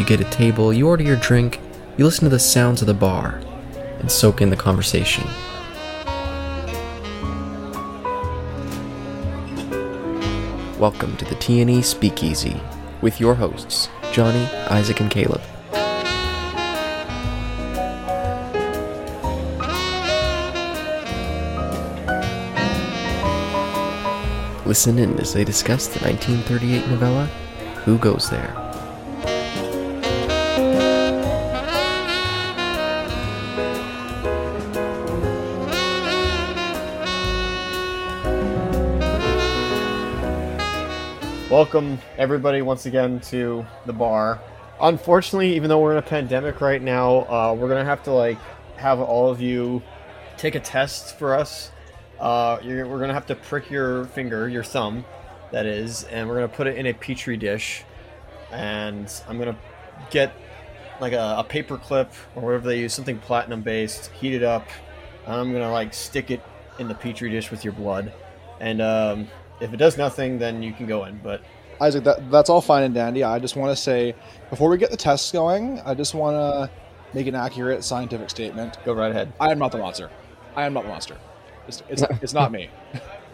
You get a table, you order your drink, you listen to the sounds of the bar, and soak in the conversation. Welcome to the TNE Speakeasy with your hosts, Johnny, Isaac, and Caleb. Listen in as they discuss the 1938 novella, Who Goes There? Welcome, everybody, once again to the bar. Unfortunately, even though we're in a pandemic right now, uh, we're gonna have to like have all of you take a test for us. Uh, you're, we're gonna have to prick your finger, your thumb, that is, and we're gonna put it in a petri dish. And I'm gonna get like a, a paper clip or whatever they use, something platinum based, heat it up. I'm gonna like stick it in the petri dish with your blood. And um, if it does nothing, then you can go in. But Isaac, that, that's all fine and dandy. I just want to say, before we get the tests going, I just want to make an accurate scientific statement. go right ahead. I am not the monster. I am not the monster. It's, it's, it's not me.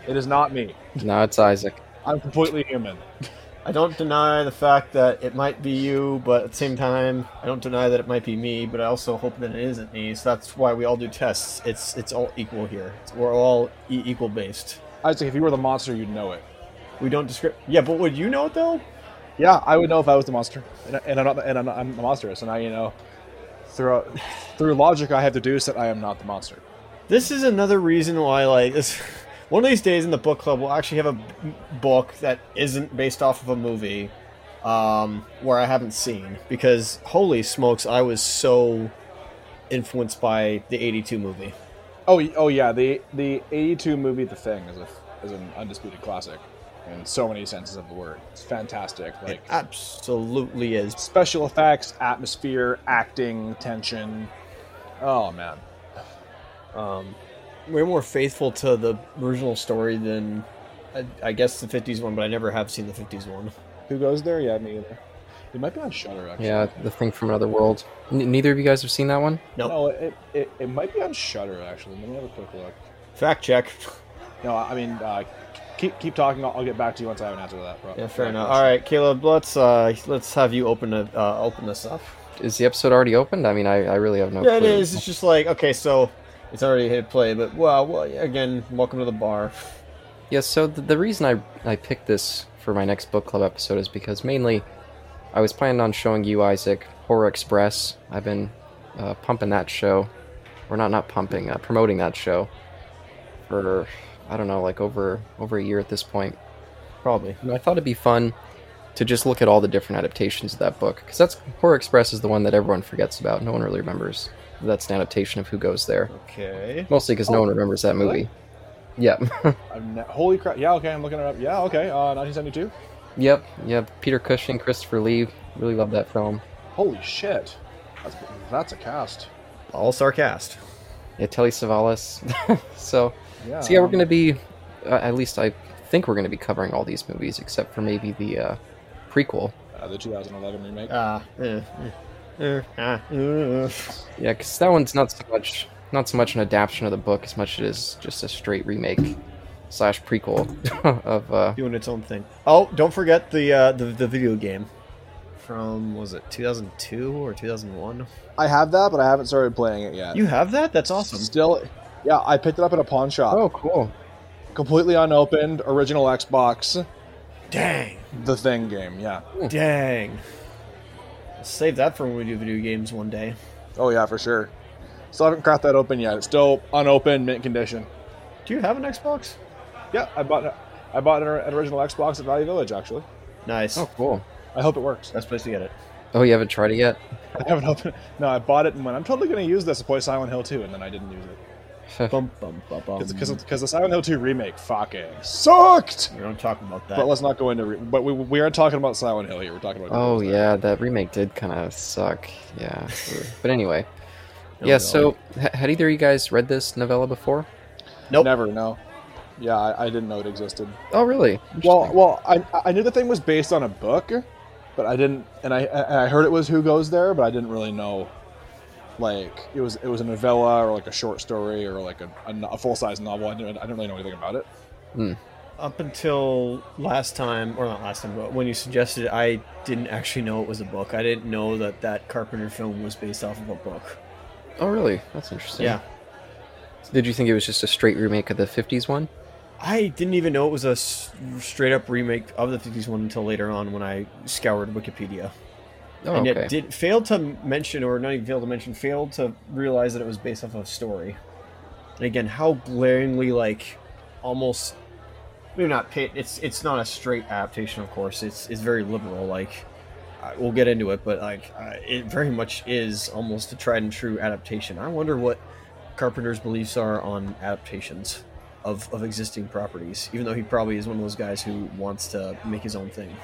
It is not me. No, it's Isaac. I'm completely human. I don't deny the fact that it might be you, but at the same time, I don't deny that it might be me. But I also hope that it isn't me. So that's why we all do tests. It's it's all equal here. We're all e- equal based. Isaac, if you were the monster, you'd know it. We don't describe. Yeah, but would you know it though? Yeah, I would know if I was the monster, and, and I'm not. And I'm, not, I'm the monster. So now you know. Through through logic, I have deduced that I am not the monster. This is another reason why, like, this. One of these days in the book club, we'll actually have a book that isn't based off of a movie, um, where I haven't seen because holy smokes, I was so influenced by the '82 movie. Oh, oh yeah, the the '82 movie The Thing is a is an undisputed classic in so many senses of the word. It's fantastic. It Like absolutely is. special effects, atmosphere, acting, tension. Oh man, um, way more faithful to the original story than I, I guess the 50s one, but I never have seen the 50s one. who goes there? Yeah, me either. It might be on Shudder actually. Yeah, the thing from another world. N- neither of you guys have seen that one? No, No, it, it, it might be on Shudder actually. Let me have a quick look. fact check. No, I mean, uh, keep keep talking. I'll, I'll get back to you once I have an answer to that. Pro- Yeah, fair enough. All right, Caleb, let's uh, let's have you open it, uh, open this up. Is the episode already opened? I mean, I, I really have no Yeah, clue. is. It's just like okay, so it's already hit play, but well, well again, welcome to the bar. Yeah, so the, the reason I, I picked this for my next book club episode is because mainly I was planning on showing you, Isaac, Horror Express. I've been uh, pumping that show, or not not pumping, uh, promoting that show for I don't know, like over over a year at this point. Probably. And I thought it'd be fun to just look at all the different adaptations of that book because that's Horror Express is the one that everyone forgets about. No one really remembers. That's an adaptation of Who Goes There, Okay. mostly because no one remembers that really? movie. Yeah. I've ne- holy crap! Yeah, okay, I'm looking it up. Yeah, okay. Uh, 1972. Yep, yep. Peter Cushing, Christopher Lee, really love that film. Holy shit! That's that's a cast. All star cast. Yeah, Telly Savalas. so, Yeah. so yeah, we're gonna be, uh, at least I think we're gonna be covering all these movies except for maybe the uh, prequel. uh, the 2011 remake. Ah. eh, eh, eh, ah, uh. Yeah, because that one's not so much, not so much an adaptation of the book as much as it is just a straight remake slash prequel of. Uh, doing its own thing. Oh, don't forget the uh, the the video game from was it 2002 or 2001? I have that, but I haven't started playing it yet. You have that? That's awesome. Still, yeah, I picked it up at a pawn shop. oh, cool. Completely unopened, original Xbox, Dang, the thing game. Yeah. dang. Save that for when we do video games one day. Oh yeah, for sure. Still haven't cracked that open yet. It's still unopened, mint condition. Do you have an Xbox? Yeah, I bought I bought an, an original Xbox at Value Village actually. Nice. Oh, cool. I hope it works. Best place to get it. Oh, you haven't tried it yet? I haven't opened. it. No, I bought it and went. I'm totally going to use this to play Silent Hill 2, and then I didn't use it Bum, bum, bum, bum. because the Silent Hill 2 remake fucking sucked. we don't talk about that. But let's not go into. Re- but we we aren't talking about Silent Hill here. We're talking about. Oh Ghostwire. yeah, that remake did kind of suck. Yeah, but anyway, No, yeah. no. So, ha- had either of you guys read this novella before? Nope. Never. No. Yeah, I, I didn't know it existed. Oh, really? Well, well, I I knew the thing was based on a book, but I didn't, and I I heard it was Who Goes There, but I didn't really know, like it was it was a novella or like a short story or like a, a, full size novel. I didn't I didn't really know anything about it. Hmm. Up until last time, or not last time, but when you suggested it, I didn't actually know it was a book. I didn't know that that Carpenter film was based off of a book. oh, really? That's interesting. Yeah. Did you think it was just a straight remake of the '50s one? I didn't even know it was a straight up remake of the 50s one until later on when I scoured Wikipedia. Oh, and okay. it did failed to mention, or not even failed to mention, failed to realize that it was based off of a story. And again, how glaringly like almost maybe not pit. It's it's not a straight adaptation, of course. It's it's very liberal. Like we'll get into it, but like uh, it very much is almost a tried and true adaptation. I wonder what Carpenter's beliefs are on adaptations of of existing properties. Even though he probably is one of those guys who wants to make his own thing.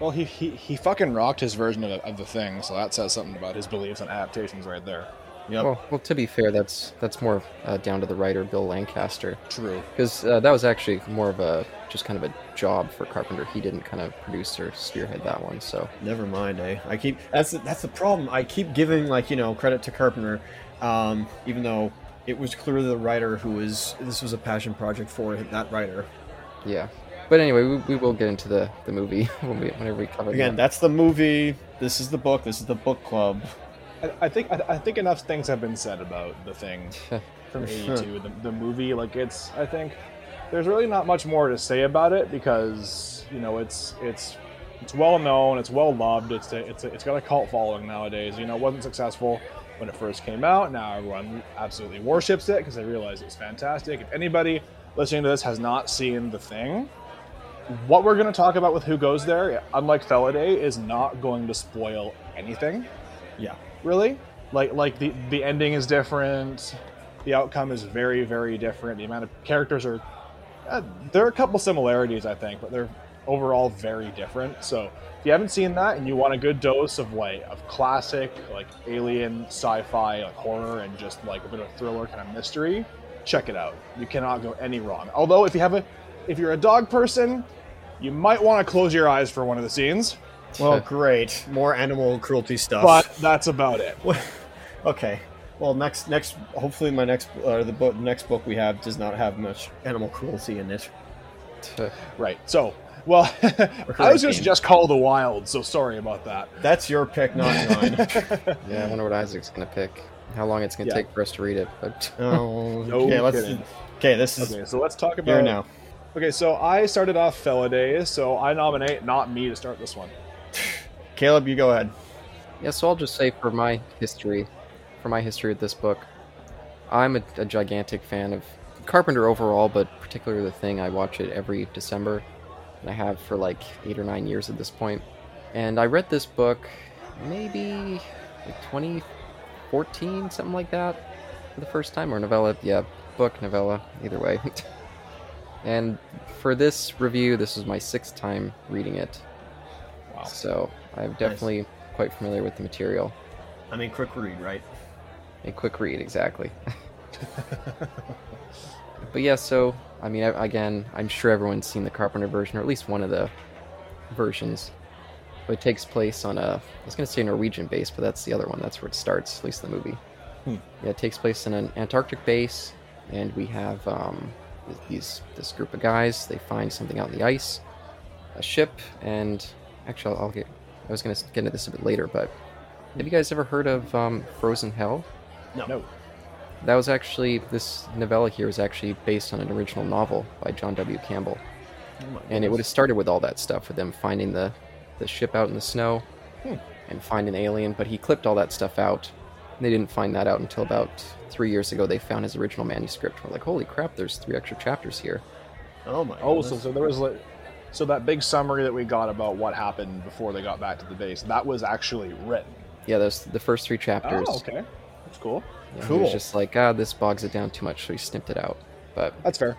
Well, he he, he fucking rocked his version of, of the thing, so that says something about his beliefs and adaptations right there. Yep. Well, well, to be fair, that's that's more uh, down to the writer Bill Lancaster, True. because uh, that was actually more of a just kind of a job for Carpenter. He didn't kind of produce or spearhead that one, so Never mind, eh? I keep that's the, that's the problem. I keep giving like you know credit to Carpenter, um, even though it was clearly the writer who was this was a passion project for that writer. yeah. But anyway, we, we will get into the, the movie when we, whenever we cover it. Again, that. that's the movie. This is the book. This is the book club. I, I think I, I think enough things have been said about the thing from '82, the, the movie. Like it's, I think there's really not much more to say about it because you know it's it's it's well known, it's well loved, it's a, it's a, it's got a cult following nowadays. You know, it wasn't successful when it first came out. Now everyone absolutely worships it because they realize it's fantastic. If anybody listening to this has not seen the thing. What we're going to talk about with Who Goes There, unlike Felidae, is not going to spoil anything Yeah. really like like the the ending is different the outcome is very very different the amount of characters are uh, there are a couple similarities i think but they're overall very different so if you haven't seen that and you want a good dose of like of classic like alien sci-fi like horror and just like a bit of thriller kind of mystery check it out you cannot go any wrong although if you have a if you're a dog person you might want to close your eyes for one of the scenes Well, great. More animal cruelty stuff. but that's about it okay. Well, next next hopefully my next uh, the book next book we have does not have much animal cruelty in it. Right. So, well, I was going to game. suggest Call the Wild, so sorry about that. That's your pick, not mine. yeah, I wonder what Isaac's gonna pick. How long it's gonna Yeah. take for us to read it, but oh, No okay. Let's. kidding. Okay, this is Okay, so let's talk about here now. Okay, so I started off Felidays, so I nominate not me to start this one. Caleb, you go ahead. Yeah, so I'll just say for my history, for my history with this book, I'm a, a gigantic fan of Carpenter overall, but particularly the thing. I watch it every December, and I have for like eight or nine years at this point. And I read this book maybe like 2014, something like that, for the first time, or novella. Yeah, book, novella, either way. and for this review, this is my sixth time reading it. Wow. So I'm definitely quite familiar with the material. I mean, quick read, right? A quick read, exactly. but yeah, so I mean, again, I'm sure everyone's seen the Carpenter version, or at least one of the versions. But it takes place on a, I was going to say Norwegian base, but that's the other one. That's where it starts, at least in the movie. Hmm. Yeah, it takes place in an Antarctic base, and we have um, these this group of guys. They find something out in the ice, a ship, and actually, I'll, I'll get. I was going to get into this a bit later, but have you guys ever heard of um, Frozen Hell? No. That was actually this novella here is actually based on an original novel by John W. Campbell, and it would have started with all that stuff with them finding the the ship out in the snow Hmm. and find an alien. But he clipped all that stuff out. They didn't find that out until about three years ago. They found his original manuscript. We're like, holy crap! There's three extra chapters here. Oh my. Oh, so, so there was like, So that big summary that we got about what happened before they got back to the base, that was actually written. Yeah, those the first three chapters. Oh, okay, that's cool. Yeah, He Cool. was just like, ah, this bogs it down too much, so he snipped it out. But That's fair.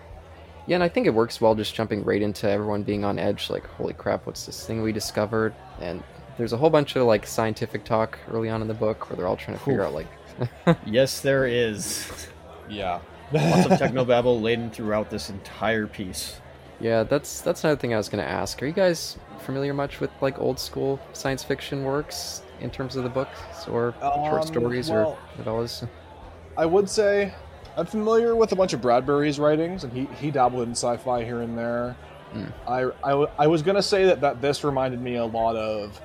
yeah, and I think it works well just jumping right into everyone being on edge, like, holy crap, what's this thing we discovered? And there's a whole bunch of like scientific talk early on in the book where they're all trying to figure Oof. out like Yes, there is. Yeah. Lots of technobabble laden throughout this entire piece. Yeah, that's that's another thing I was gonna ask. Are you guys familiar much with like old school science fiction works in terms of the books or short Um, stories well- or novellas? I would say I'm familiar with a bunch of Bradbury's writings, and he, he dabbled in sci-fi here and there. Mm. I, I, I was gonna say that, that this reminded me a lot of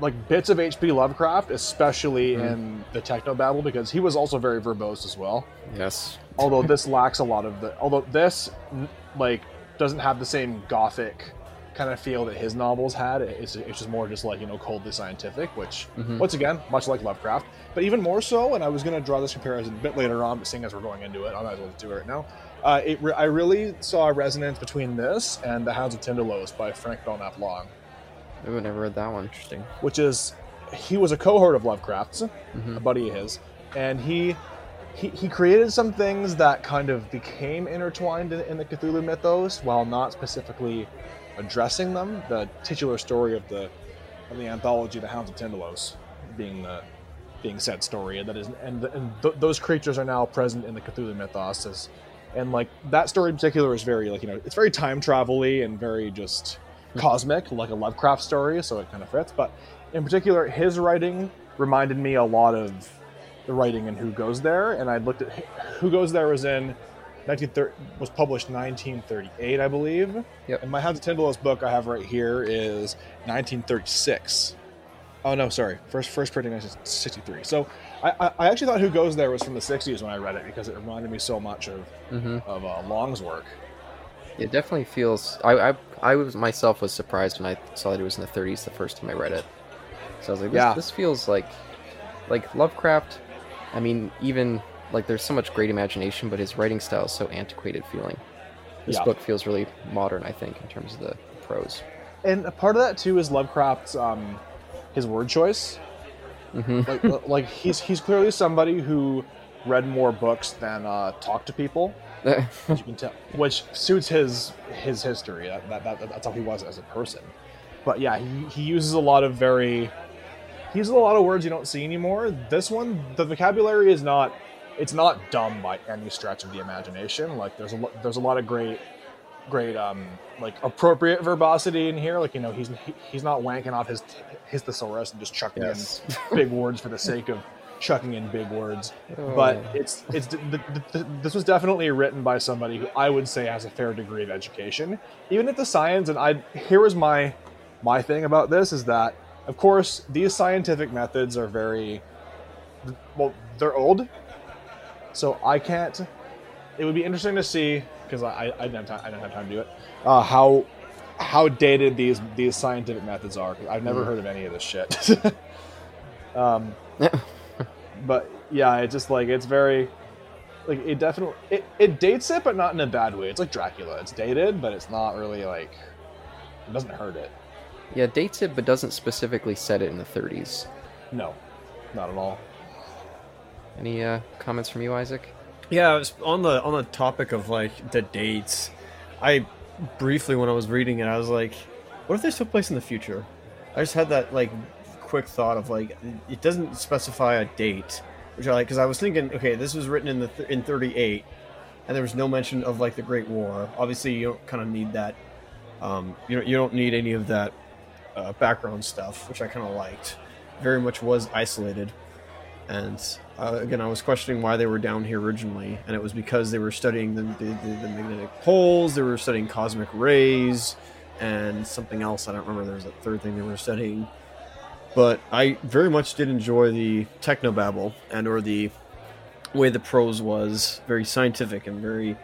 like bits of H.P. Lovecraft, especially Mm. in the techno technobabble, because he was also very verbose as well. Yes. Although this lacks a lot of the, although this like doesn't have the same gothic kind of feel that his novels had. It's, it's just more just like you know coldly scientific, which Mhm. once again much like Lovecraft, but even more so. And I was going to draw this comparison a bit later on, but seeing as we're going into it, I might as well do it right now. Uh, it re- I really saw a resonance between this and The Hounds of Tindalos by Frank Belknap Long, Ooh, never read that one. Interesting. which is he was a cohort of Lovecraft's, Mhm. a buddy of his, and he. He, he created some things that kind of became intertwined in, in the Cthulhu mythos while not specifically addressing them. The titular story of the of the anthology, The Hounds of Tindalos, being the being said story, and that is, and, and th- those creatures are now present in the Cthulhu mythos, as, and like that story in particular is very like you know it's very time travel-y and very just cosmic, like a Lovecraft story, so it kind of fits. But in particular, his writing reminded me a lot of the writing in Who Goes There, and I looked at Who Goes There was in 1930 was published 1938, I believe. Yep. And my Hounds of Tindalos book I have right here is 1936. Oh no, sorry. First first printing 1963. So I, I, actually thought Who Goes There was from the 60s when I read it because it reminded me so much of hmm of uh, Long's work. It definitely feels. I, I I was myself was surprised when I saw that it was in the 30s the first time I read it. So I was like, this, Yeah. this feels like like Lovecraft. I mean, even like there's so much great imagination, but his writing style is so antiquated feeling. This Yeah. book feels really modern, I think, in terms of the prose. And a part of that too is Lovecraft's um, his word choice. hmm Like like he's he's clearly somebody who read more books than uh, talked to people. you can tell, which suits his his history. That, that, that, that's how he was as a person. But yeah, he, he uses a lot of very he uses a lot of words you don't see anymore. This one, the vocabulary is not it's not dumb by any stretch of the imagination. Like there's a lo- there's a lot of great great um like appropriate verbosity in here. Like you know he's he, he's not wanking off his his thesaurus and just chucking Yes. in big words for the sake of chucking in big words but Oh. it's it's th- th- th- this was definitely written by somebody who I would say has a fair degree of education. Even if the science and I here was my my thing about this is that of course these scientific methods are very well they're old, so I can't. It would be interesting to see because I, I I didn't have time I didn't have time to do it. Uh, how how dated these these scientific methods are. 'cause I've never Mm. heard of any of this shit. um, but yeah, it's just like it's very like it definitely it, it dates it, but not in a bad way. It's like Dracula. It's dated, but it's not really like it doesn't hurt it. yeah, dates it, but doesn't specifically set it in the 30s. No, not at all. Any uh, comments from you, Isaac? Yeah, was on the on the topic of like the dates. I briefly, when I was reading it, I was like, "What if this took place in the future?" I just had that like quick thought of like it doesn't specify a date, which I like because I was thinking, okay, this was written in the th- in '38, and there was no mention of like the Great War. Obviously, you don't kind of need that. Um, you don't you don't need any of that uh, background stuff, which I kind of liked. Very much was isolated. And uh, again, I was questioning why they were down here originally, and it was because they were studying the, the, the, the magnetic poles, they were studying cosmic rays, and something else. I don't remember. There was a third thing they were studying. But I very much did enjoy the technobabble and or the way the prose was very scientific and very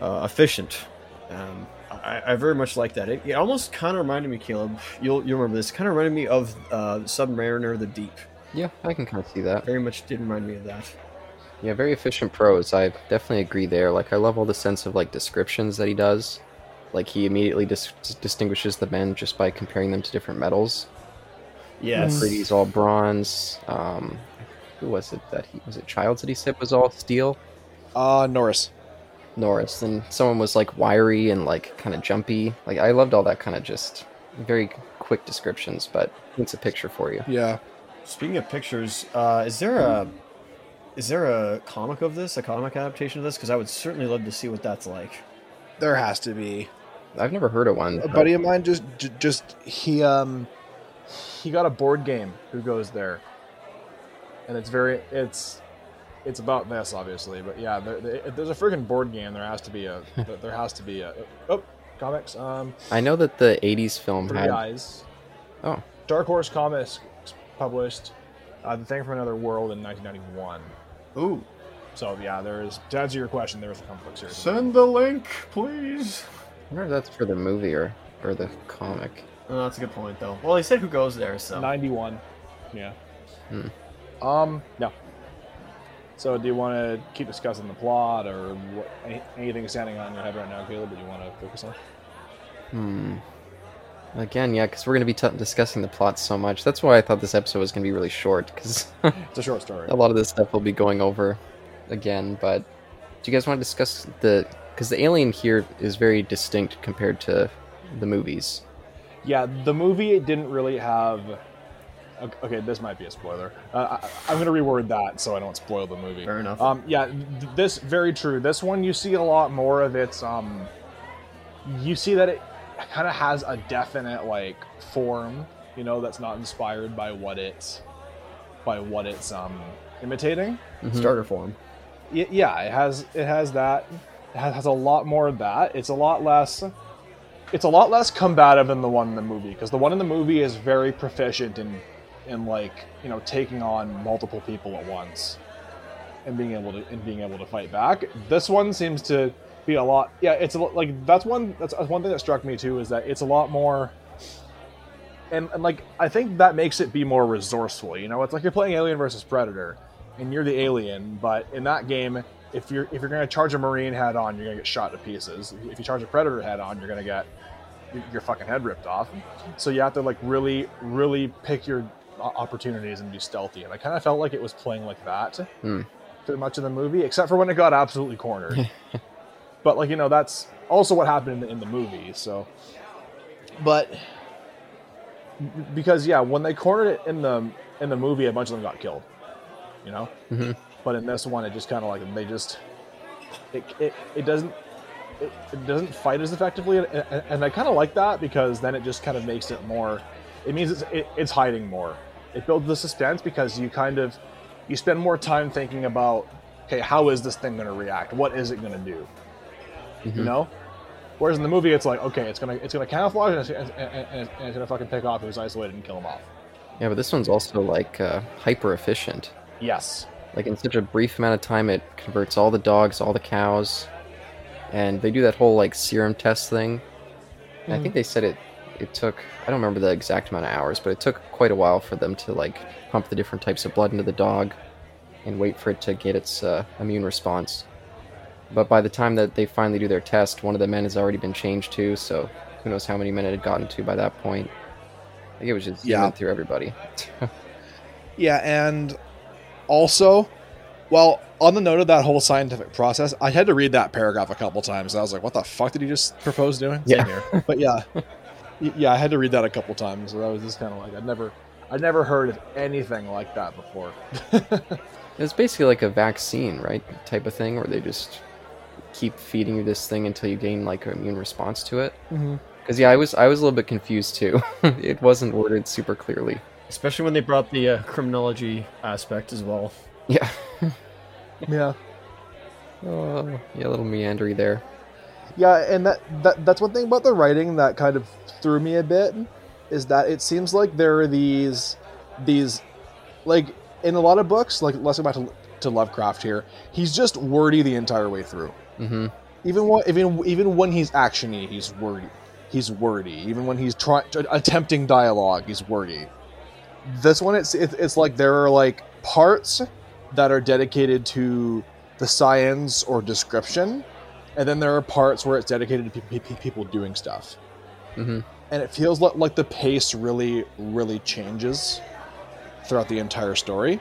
uh, efficient. Um, I, I very much like that. It, it almost kind of reminded me, Caleb. You'll you'll remember this. Kind of reminded me of uh, Submariner: The Deep. Yeah, I can kind of see that. Very much did remind me of that. Yeah, very efficient prose. I definitely agree there. Like, I love all the sense of like descriptions that he does. Like he immediately dis- distinguishes the men just by comparing them to different metals. Yes. Freddie's all bronze. Um, who was it that he was it? Childs that he said was all steel. Uh, Norris. Norris, and someone was like wiry and like kind of jumpy. Like I loved all that kind of just very quick descriptions, but it's a picture for you. Yeah. Speaking of pictures, uh, is there a is there a comic of this, a comic adaptation of this? Because I would certainly love to see what that's like. There has to be. I've never heard of one. A buddy of mine just just he um he got a board game who goes there. And it's very it's it's about this obviously, but yeah, there, there, there's a freaking board game. There has to be a there has to be a oh comics um I know that the '80s film Three had. Eyes. Oh, Dark Horse Comics published uh, The Thing from Another World in 1991. Ooh, So yeah, there is. To answer your question, there is a comic book series. send the link, please. I wonder if that's for the movie or or the comic. Oh, that's a good point, though. Well, he said who goes there, so 91. Yeah. Hmm. Um. No. So, do you want to keep discussing the plot, or what, any, anything standing on your head right now, Caleb, that you want to focus on? Hmm. Again, yeah, because we're going to be t- discussing the plot so much. That's why I thought this episode was going to be really short, because It's a short story. a lot of this stuff we'll be going over again. But do you guys want to discuss the? Because the alien here is very distinct compared to the movies. Yeah, the movie didn't really have. okay- Okay, this might be a spoiler. Uh, I, I'm going to reword that so I don't spoil the movie. fair enough. Um, yeah, th- this very true. This one you see a lot more of its. Um, you see that it kind of has a definite like form, you know, that's not inspired by what it's by what it's um imitating. Mhm. Starter form. Y- yeah, it has it has that. It has, has a lot more of that. It's a lot less. It's a lot less combative than the one in the movie because the one in the movie is very proficient in, in like you know taking on multiple people at once, and being able to and being able to fight back. This one seems to be a lot. Yeah, it's a, like that's one that's one thing that struck me too is that it's a lot more. And, and like I think that makes it be more resourceful. You know, it's like you're playing Alien versus Predator, and you're the alien. But in that game, if you're if you're gonna charge a marine head on, you're gonna get shot to pieces. If you charge a predator head on, you're gonna get your- fucking head ripped off. So you have to like really really pick your opportunities and be stealthy. And I kind of felt like it was playing like that Hmm. through much of the movie, except for when it got absolutely cornered. but like you know, that's also what happened in the, in the movie. So, but because yeah, when they cornered it in the in the movie, a bunch of them got killed. You know. Mhm. But in this one, it just kind of like they just it it, it doesn't. It, it doesn't fight as effectively, and, and- and I kind of like that because then it just kind of makes it more. It means it's it, it's hiding more. It builds the suspense because you kind of you spend more time thinking about, okay, how is this thing going to react? What is it going to do? You Mhm. know. Whereas in the movie, it's like, okay, it's gonna it's gonna camouflage and it's, and, and, and it's gonna fucking pick off who's isolated and kill him off. Yeah, but this one's also like uh, hyper efficient. Yes. Like in such a brief amount of time, it converts all the dogs, all the cows, and they do that whole like serum test thing. And I think they said it it took I don't remember the exact amount of hours, but it took quite a while for them to like pump the different types of blood into the dog and wait for it to get its uh, immune response. But by the time that they finally do their test, one of the men has already been changed too, so who knows how many men it had gotten to by that point. I think it was just Yeah. through everybody. Yeah, and also, well, on the note of that whole scientific process, I had to read that paragraph a couple times. I was like, "What the fuck did he just propose doing?" Same Yeah. here. But yeah, yeah, I had to read that a couple times. So that was just kind of like I'd never, I'd never heard of anything like that before. It's basically like a vaccine, right? Type of thing where they just keep feeding you this thing until you gain like an immune response to it. mm-hmm. Because yeah, I was I was a little bit confused too. it wasn't worded super clearly. Especially when they brought the uh, criminology aspect as well. Yeah. Yeah, Oh, yeah, a little meandery there. yeah, and that, that that's one thing about the writing that kind of threw me a bit is that it seems like there are these these like in a lot of books, like let's go back to, to Lovecraft here. He's just wordy the entire way through. Mm-hmm. even when even even when he's actiony, he's wordy. He's wordy. Even when he's trying attempting dialogue, he's wordy. This one, it's it, it's like there are like parts that are dedicated to the science or description, and then there are parts where it's dedicated to pe- people doing stuff. hmm and it feels like, like the pace really really changes throughout the entire story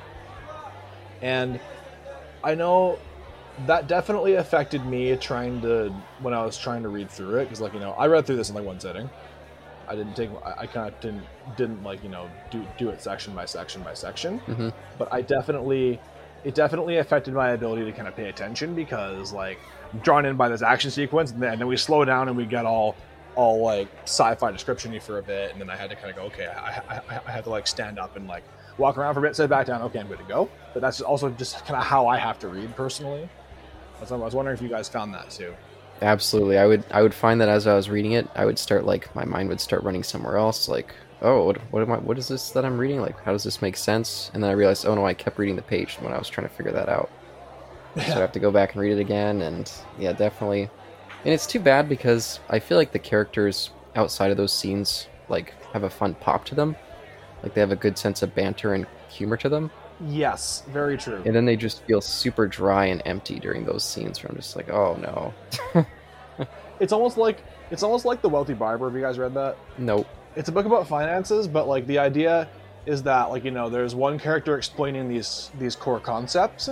and i know that definitely affected me trying to when i was trying to read through it because like you know i read through this in like one sitting. I didn't take i, I kind of didn't didn't like you know do, do it section by section by section. Hmm but I definitely it definitely affected my ability to kind of pay attention because like I'm drawn in by this action sequence and then, and then we slow down and we get all all like sci-fi description-y for a bit and then I had to kind of go okay I, I, I- had to like stand up and like walk around for a bit sit back down okay I'm good to go. But that's also just kind of how I have to read personally I was wondering if you guys found that too Absolutely. I would I would find that as I was reading it, I would start like my mind would start running somewhere else. Like, oh, what, what am I? What is this that I'm reading? Like, how does this make sense? And then I realized, oh no, I kept reading the page when I was trying to figure that out. So I have to go back and read it again. And yeah, definitely. And it's too bad because I feel like the characters outside of those scenes like have a fun pop to them. Like they have a good sense of banter and humor to them. Yes very true And then they just feel super dry and empty during those scenes where I'm just like, oh no. it's almost like it's almost like the wealthy barber have you guys read that nope. it's a book about finances, but like the idea is that like you know there's one character explaining these these core concepts,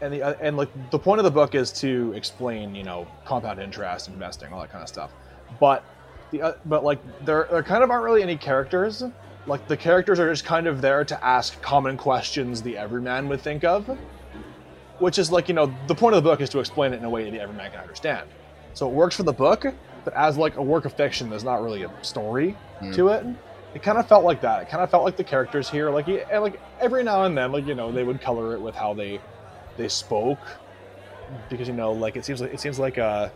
and the uh, and like the point of the book is to explain you know compound interest, investing, all that kind of stuff. But the uh, but like there there kind of aren't really any characters. Like the characters are just kind of there to ask common questions the everyman would think of, which is like you know the point of the book is to explain it in a way that the everyman can understand. So it works for the book, but as like a work of fiction, there's not really a story Hmm. to it. It kind of felt like that. It kind of felt like the characters here, like and like every now and then, like you know, they would color it with how they they spoke, because you know, like it seems like it seems like uh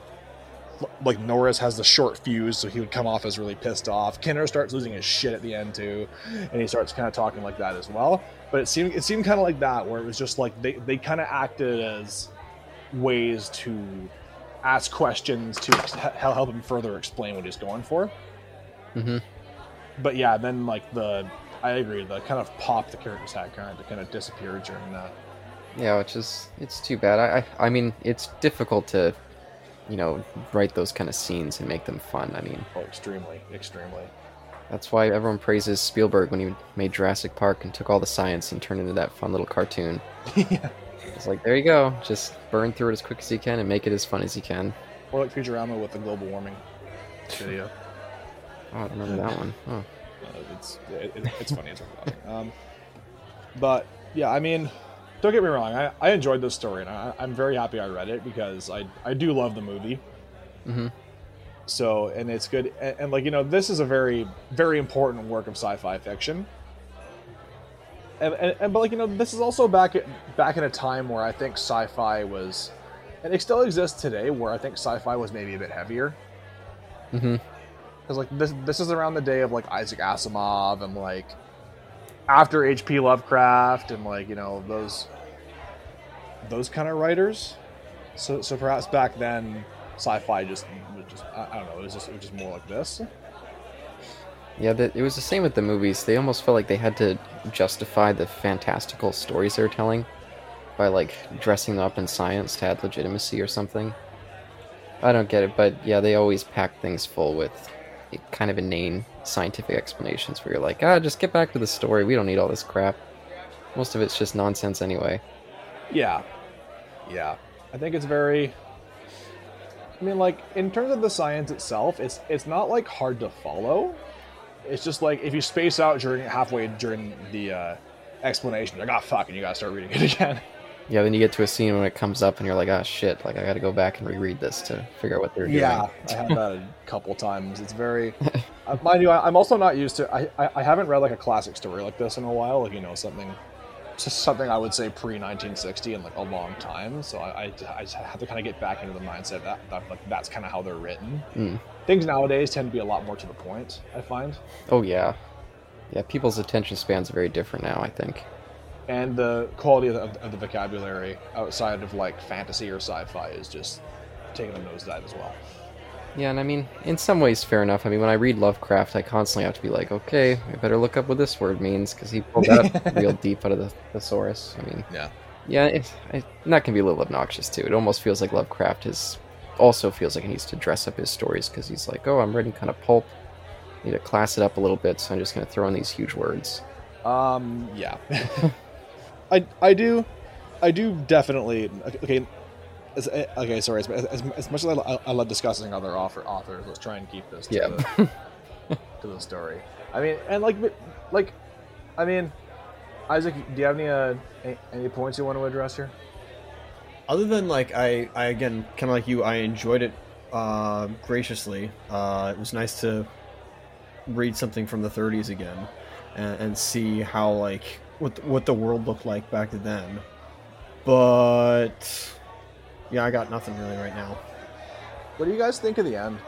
like Norris has the short fuse, so he would come off as really pissed off. Kinner starts losing his shit at the end too, and he starts kind of talking like that as well. But it seemed it seemed kind of like that, where it was just like they they kind of acted as ways to ask questions to help help him further explain what he's going for hmm but yeah, then like the I agree, the kind of pop the characters had kind of kind of disappeared during that. Yeah, which is it's too bad. I, I I mean, it's difficult to, you know, write those kind of scenes and make them fun. I mean, Oh, extremely, extremely. that's why everyone praises Spielberg when he made Jurassic Park and took all the science and turned it into that fun little cartoon. yeah. It's like there you go, just burn through it as quick as you can and make it as fun as you can. Or like Futurama with the global warming video. Oh, I don't remember that one. Oh. Uh, it's it, it- it's funny. It's worth. Um, but yeah, I mean, don't get me wrong. I, I enjoyed this story, and I, I'm very happy I read it because I I do love the movie. hmm So, and it's good. And, and, like, you know, this is a very, very important work of sci fi fiction. And, and, and, but like, you know, this is also back at, back in a time where I think sci fi was, and it still exists today, where I think sci fi was maybe a bit heavier. Because, like, this, this is around the day of, like, Isaac Asimov and, like, after H.P. Lovecraft and, like, you know, those, those kind of writers. So, so perhaps back then, sci-fi just, just I, don't know, it was just, it was just more like this. Yeah, it was the same with the movies. They almost felt like they had to justify the fantastical stories they were telling by like dressing them up in science to add legitimacy or something. I don't get it, but yeah, they always pack things full with kind of inane scientific explanations where you're like, ah, just get back to the story. We don't need all this crap. Most of it's just nonsense anyway. Yeah, yeah. I think it's very. I mean, like in terms of the science itself, it's it's not like hard to follow. It's just like if you space out during halfway during the uh, explanation, you're like, oh fuck, and you gotta start reading it again. Yeah, then you get to a scene when it comes up and you're like, ah, shit, like I gotta go back and reread this to figure out what they're doing. Yeah, I had that a couple times. It's very, uh, mind you, I, I'm also not used to. I, I I haven't read like a classic story like this in a while. Like you know something, something I would say pre 1960 in like a long time. So I I, I just have to kind of get back into the mindset that, that like that's kind of how they're written. Mm. Things nowadays tend to be a lot more to the point. I find, Oh, yeah. Yeah, people's attention spans are very different now, I think. and the quality of the, of the vocabulary outside of like fantasy or sci-fi is just taking a nosedive as well. Yeah, and I mean, in some ways, fair enough. I mean, when I read Lovecraft, I constantly have to be like, okay, I better look up what this word means, because he pulled that real deep out of the thesaurus. I mean, Yeah. yeah, it, it, that can be a little obnoxious, too. It almost feels like Lovecraft has also feels like he needs to dress up his stories because he's like, oh, I'm writing kind of pulp. I need to class it up a little bit, so I'm just going to throw in these huge words. Um, yeah. I I do, I do definitely. Okay, as, okay. Sorry. As, as, as much as I, I love discussing other author, authors, let's try and keep this to, Yeah. the, to the story. I mean, and like, like, I mean, Isaac, do you have any uh, any, any points you want to address here? Other than like I, I again kind of like you, I enjoyed it uh, graciously. Uh, it was nice to read something from the 30s again and, and see how like what what the world looked like back then. But yeah, I got nothing really right now. What do you guys think of the end?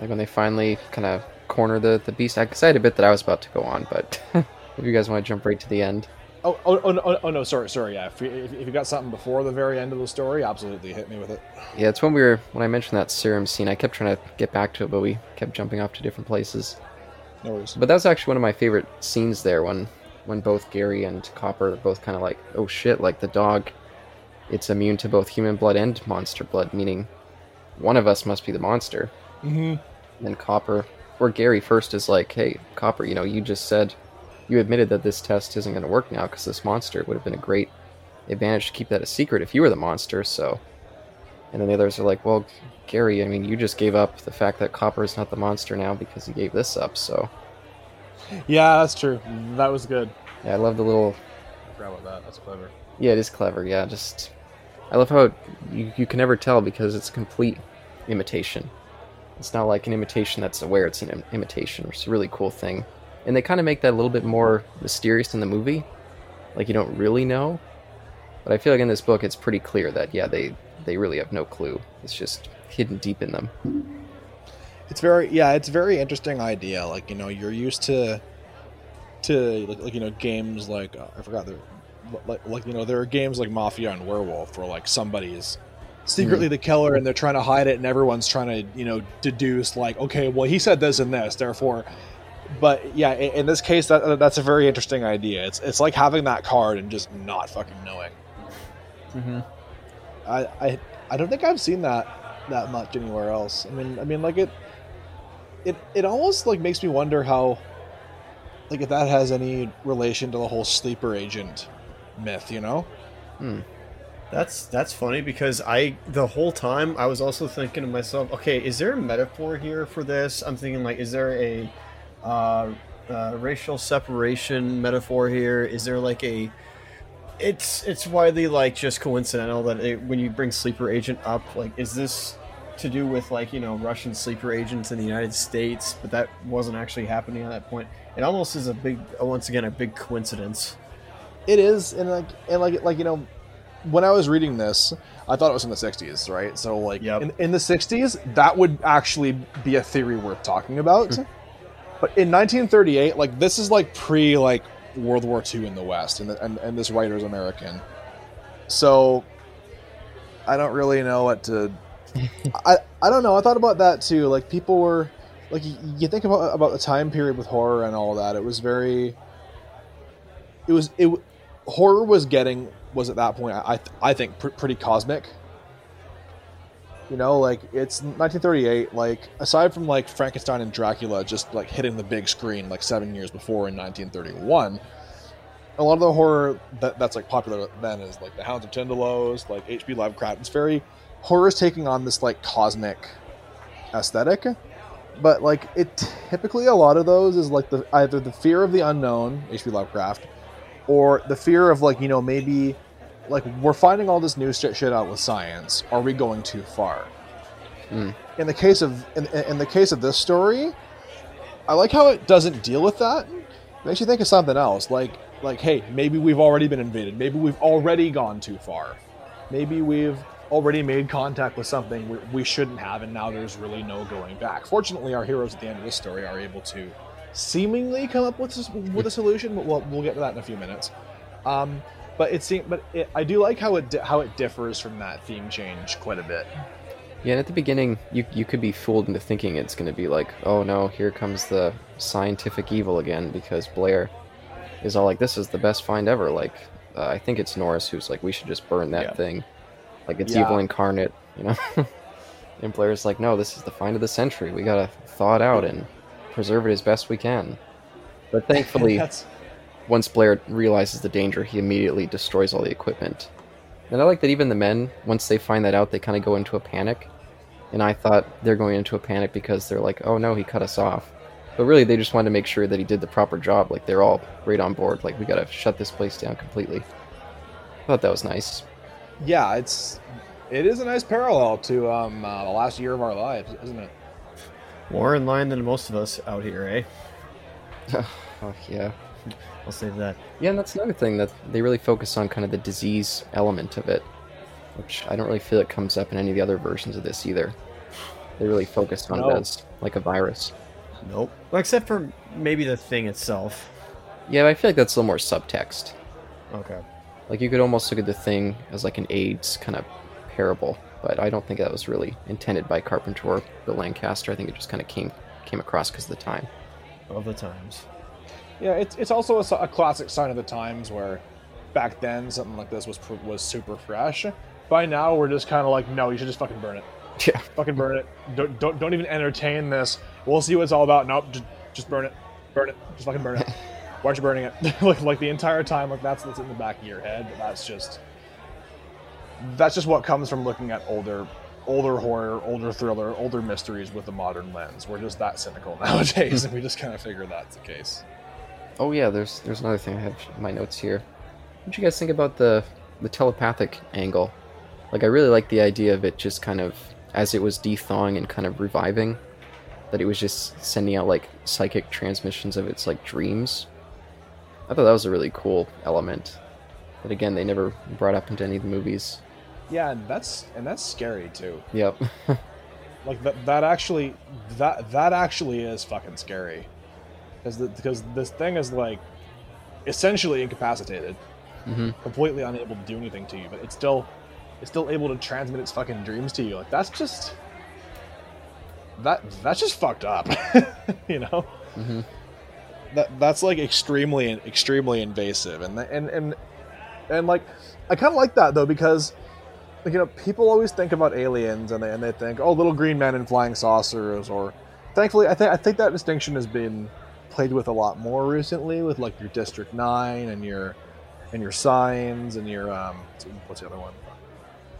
Like when they finally kind of corner the, the beast. I 'cause I had a bit that I was about to go on, but if you guys want to jump right to the end. Oh, oh, oh, no, oh, oh no, sorry, sorry. Yeah, if you, if you got something before the very end of the story, absolutely hit me with it. Yeah, it's when we were when I mentioned that serum scene. I kept trying to get back to it, but we kept jumping off to different places. No worries. But that was actually one of my favorite scenes there when when both Garry and Copper are both kind of like, oh shit, like the dog, it's immune to both human blood and monster blood, meaning one of us must be the monster. Mm-hmm. And then Copper, or Garry first is like, hey, Copper, you know, you just said, you admitted that this test isn't going to work now because this monster would have been a great advantage to keep that a secret if you were the monster, so. And then the others are like, well, Garry, I mean, you just gave up the fact that Copper is not the monster now because he gave this up, so. Yeah, that's true. That was good. Yeah, I love the little. I forgot about that. That's clever. Yeah, it is clever, yeah, just. I love how it, you, you can never tell because it's a complete imitation. It's not like an imitation that's aware it's an Im- imitation. It's a really cool thing. And they kind of make that a little bit more mysterious in the movie. Like you don't really know. But I feel like in this book it's pretty clear that yeah, they they really have no clue. It's just hidden deep in them. It's very yeah, it's very interesting idea. Like you know, you're used to to like, like you know games like uh, I forgot the like like you know there are games like Mafia and Werewolf where like somebody's secretly the killer and they're trying to hide it and everyone's trying to you know deduce like okay well he said this and this therefore but yeah in, in this case that that's a very interesting idea it's it's like having that card and just not fucking knowing Mm-hmm. I, I I don't think I've seen that that much anywhere else. I mean, I mean, like it, it it almost like makes me wonder how, like, if that has any relation to the whole sleeper agent myth. You know? That's that's funny because I the whole time I was also thinking to myself, okay, is there a metaphor here for this? I'm thinking like, is there a uh, uh, racial separation metaphor here? Is there like a it's it's widely like just coincidental that it, when you bring sleeper agent up, like, is this to do with like you know Russian sleeper agents in the United States? But that wasn't actually happening at that point. It almost is a big, once again, a big coincidence. It is, and like and like like you know, when I was reading this, I thought it was in the '60s, right? So like Yep. in, in the '60s, that would actually be a theory worth talking about. Hmm. but in 1938, like this is like pre like World War II in the West, and, and and this writer's American. So I don't really know what to. I I don't know. I thought about that too. Like people were like y- you think about about the time period with horror and all that. It was very. It was it. Horror was getting was at that point. I I think pr- pretty cosmic. You know, like it's 1938. Like aside from like Frankenstein and Dracula just like hitting the big screen like seven years before in 1931, a lot of the horror that, that's like popular then is like the Hounds of Tindalos, like H.P. Lovecraft. It's very horror is taking on this like cosmic aesthetic, but like it typically a lot of those is like the either the fear of the unknown, H.P. Lovecraft, or the fear of like you know maybe like we're finding all this new shit, shit out with science. Are we going too far? Mm. In the case of in, in the case of this story, I like how it doesn't deal with that. It makes you think of something else, like like hey, maybe we've already been invaded. Maybe we've already gone too far. Maybe we've already made contact with something we, we shouldn't have, and now there's really no going back. Fortunately, our heroes at the end of this story are able to seemingly come up with a, with a solution, but we'll, we'll get to that in a few minutes. Um, but it seems, but it, I do like how it di- how it differs from that theme change quite a bit. Yeah, and at the beginning, you you could be fooled into thinking it's going to be like, oh no, here comes the scientific evil again, because Blair is all like, this is the best find ever. Like, uh, I think it's Norris who's like, we should just burn that Yeah. thing, like it's Yeah. evil incarnate, you know. And Blair's like, no, this is the find of the century. We gotta thaw it out and preserve it as best we can. But thankfully, once Blair realizes the danger, he immediately destroys all the equipment. And I like that even the men, once they find that out, they kind of go into a panic. And I thought they're going into a panic because they're like, oh no, he cut us off. But really, they just wanted to make sure that he did the proper job. Like, they're all right on board. Like, we gotta shut this place down completely. I thought that was nice. yeah, it's it is a nice parallel to um, uh, the last year of our lives, isn't it? More in line than most of us out here, eh? oh, yeah. I'll say that. Yeah, and that's another thing that they really focus on kind of the disease element of it, which I don't really feel it comes up in any of the other versions of this either. They really focus on No. it as like a virus. Nope. Well, except for maybe the thing itself. Yeah, I feel like that's a little more subtext. Okay. Like you could almost look at the thing as like an AIDS kind of parable, but I don't think that was really intended by Carpenter or Bill Lancaster. I think it just kind of came came across because of the time. Of the times. Yeah, it's it's also a classic sign of the times where back then something like this was was super fresh. By now, we're just kind of like, no, you should just fucking burn it. Yeah. Fucking burn it. Don't, don't don't even entertain this. We'll see what it's all about. Nope, just just burn it. Burn it. Just fucking burn it. Why aren't you burning it? like like the entire time, like that's what's in the back of your head. But that's just that's just what comes from looking at older older horror, older thriller, older mysteries with a modern lens. We're just that cynical nowadays, and we just kind of figure that's the case. Oh yeah, there's there's another thing I have in my notes here. What do you guys think about the the telepathic angle? Like I really like the idea of it just kind of as it was de-thawing and kind of reviving, that it was just sending out like psychic transmissions of its like dreams. I thought that was a really cool element. But again, they never brought up into any of the movies. Yeah, and that's and that's scary too. Yep. Like that that actually that that actually is fucking scary. Because because this thing is like essentially incapacitated, hmm completely unable to do anything to you, but it's still it's still able to transmit its fucking dreams to you. Like that's just that that's just fucked up. you know? hmm that that's like extremely extremely invasive and and and and like I kind of like that though because you know people always think about aliens and they and they think oh little green men and flying saucers or thankfully I think I think that distinction has been played with a lot more recently with like your District Nine and your and your signs and your um what's the other one?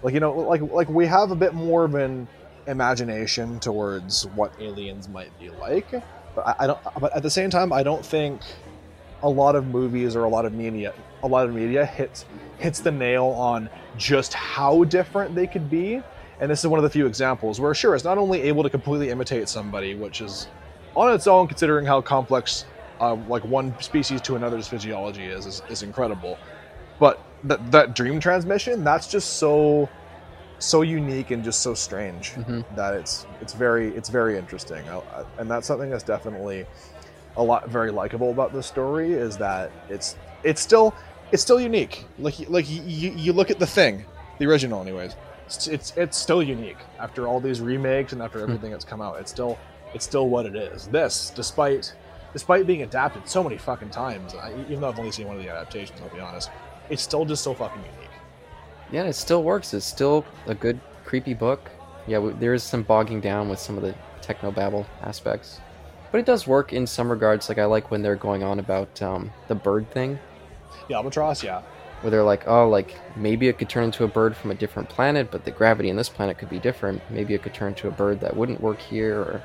Like you know like like we have a bit more of an imagination towards what aliens might be like but I, I don't but at the same time i don't think a lot of movies or a lot of media a lot of media hits hits the nail on just how different they could be. And this is one of the few examples where sure it's not only able to completely imitate somebody which is on its own considering how complex uh, like one species to another's physiology is is, is incredible. But that that dream transmission that's just so so unique and just so strange Mhm. that it's it's very it's very interesting. I, I, and that's something that's definitely a lot very likable about this story is that it's it's still it's still unique. Like like you, you look at the thing the original anyways. It's, it's it's still unique after all these remakes and after everything that's come out. It's still it's still what it is. This despite despite being adapted so many fucking times I, even though i've only seen one of the adaptations i'll be honest it's still just so fucking unique. Yeah, it still works. It's still a good creepy book. Yeah, w- there is some bogging down with some of the techno babble aspects, but it does work in some regards. Like I like when they're going on about um, the bird thing, yeah albatross yeah where they're like, oh, like maybe it could turn into a bird from a different planet, but the gravity in this planet could be different. Maybe it could turn into a bird that wouldn't work here. Or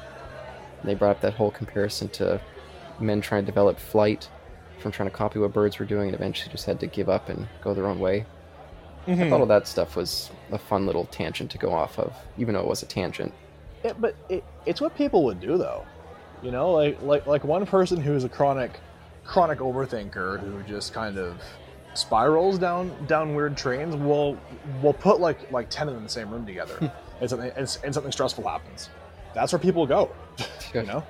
they brought up that whole comparison to men trying to develop flight from trying to copy what birds were doing and eventually just had to give up and go their own way. I mm-hmm. thought all that stuff was a fun little tangent to go off of, even though it was a tangent. It, but it, it's what people would do though you know like like like one person who's a chronic chronic overthinker who just kind of spirals down down weird trains will will put like like 10 of them in the same room together hmm. and something and, and something stressful happens. That's where people go you know?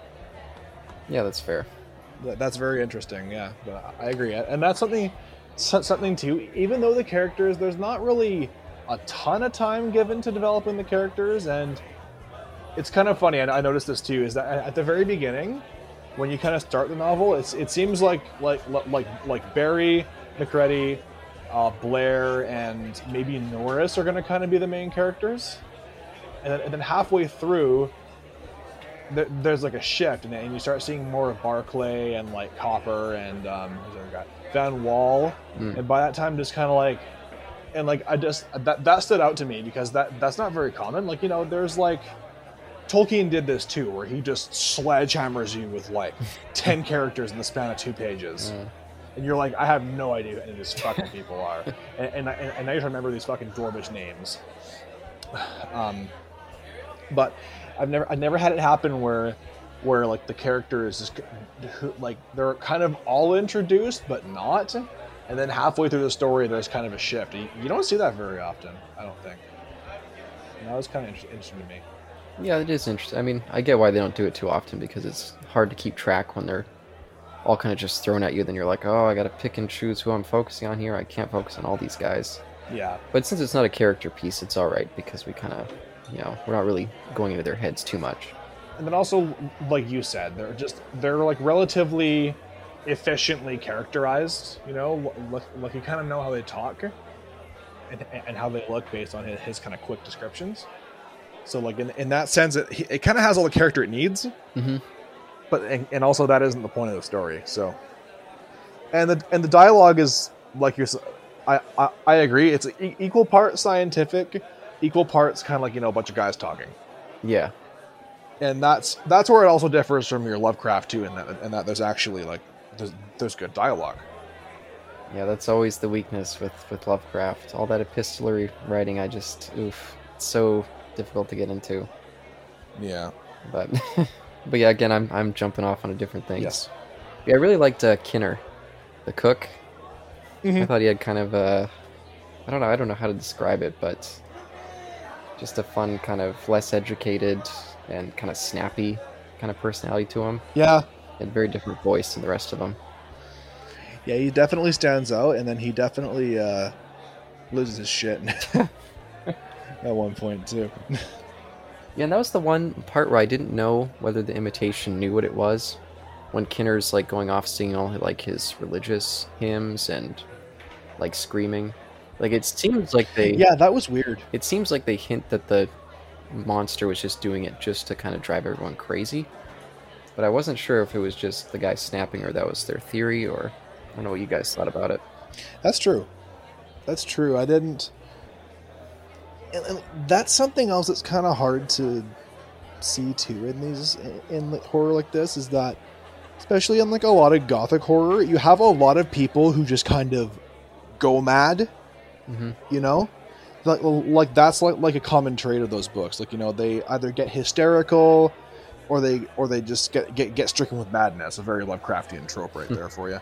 Yeah, that's fair. That- that's very interesting yeah but i agree and that's something something too even though the characters there's not really a ton of time given to developing the characters and it's kind of funny and i noticed this too is that at at the very beginning when you kind of start the novel it's it seems like like like like Garry McReady uh, blair and maybe norris are going to kind of be the main characters and then, and then halfway through, th- there's like a shift, and, and you start seeing more of Barclay and like Copper and um, who's the other guy, Van Wall, Mm. and by that time, just kind of like, and like I just that that stood out to me because that that's not very common. Like you know, there's like. Tolkien did this too, where he just sledgehammers you with like ten characters in the span of two pages Mm. and you're like, I have no idea who any of these fucking people are, and and, I- and now you remember these fucking Dwarvish names. Um, but I've never I never had it happen where where like the character is just like they're kind of all introduced but not, and then halfway through the story there's kind of a shift. You, you don't see that very often, I don't think. And that was kind of interesting to me. Yeah, it is interesting. I mean, I get why they don't do it too often because it's hard to keep track when they're all kind of just thrown at you. Then you're like, oh, I got to pick and choose who I'm focusing on here. I can't focus on all these guys. Yeah, But since it's not a character piece, it's all right because we kind of, you know, we're not really going into their heads too much. and then also like you said they're just they're like relatively efficiently characterized you know like, like you kind of know how they talk and, and how they look based on his, his kind of quick descriptions so like in, in that sense it, it kind of has all the character it needs Mm-hmm. but and, and also that isn't the point of the story so and the and the dialogue is like you're I I agree it's equal part scientific equal parts kind of like you know a bunch of guys talking Yeah. and that's that's where it also differs from your Lovecraft too, in that in that there's actually like there's, there's good dialogue. Yeah, that's always the weakness with, with Lovecraft. All that epistolary writing, I just, oof, it's so difficult to get into. Yeah. But, but yeah, again, I'm, I'm jumping off on a different thing. Yes. Yeah, I really liked uh, Kinner, the cook. I Mhm. thought he had kind of a, I don't know, I don't know how to describe it, but just a fun kind of less educated and kind of snappy kind of personality to him. Yeah. He had a very different voice than the rest of them. Yeah, he definitely stands out, and then he definitely uh, loses his shit at one point too. Yeah, and that was the one part where I didn't know whether the imitation knew what it was. When Kinner's like going off singing all like his religious hymns and like screaming. Like it seems like they yeah, that was weird. it seems like they hint that the monster was just doing it just to kind of drive everyone crazy. But I wasn't sure if it was just the guy snapping or that was their theory or I don't know what you guys thought about it. That's true. That's true. I didn't. That's something else that's kind of hard to see too in these in horror like this is that, especially in like a lot of gothic horror, you have a lot of people who just kind of go mad. Mhm. You know, like like that's like like a common trait of those books. Like you know, they either get hysterical, or they or they just get get, get stricken with madness. A very Lovecraftian trope right there for you.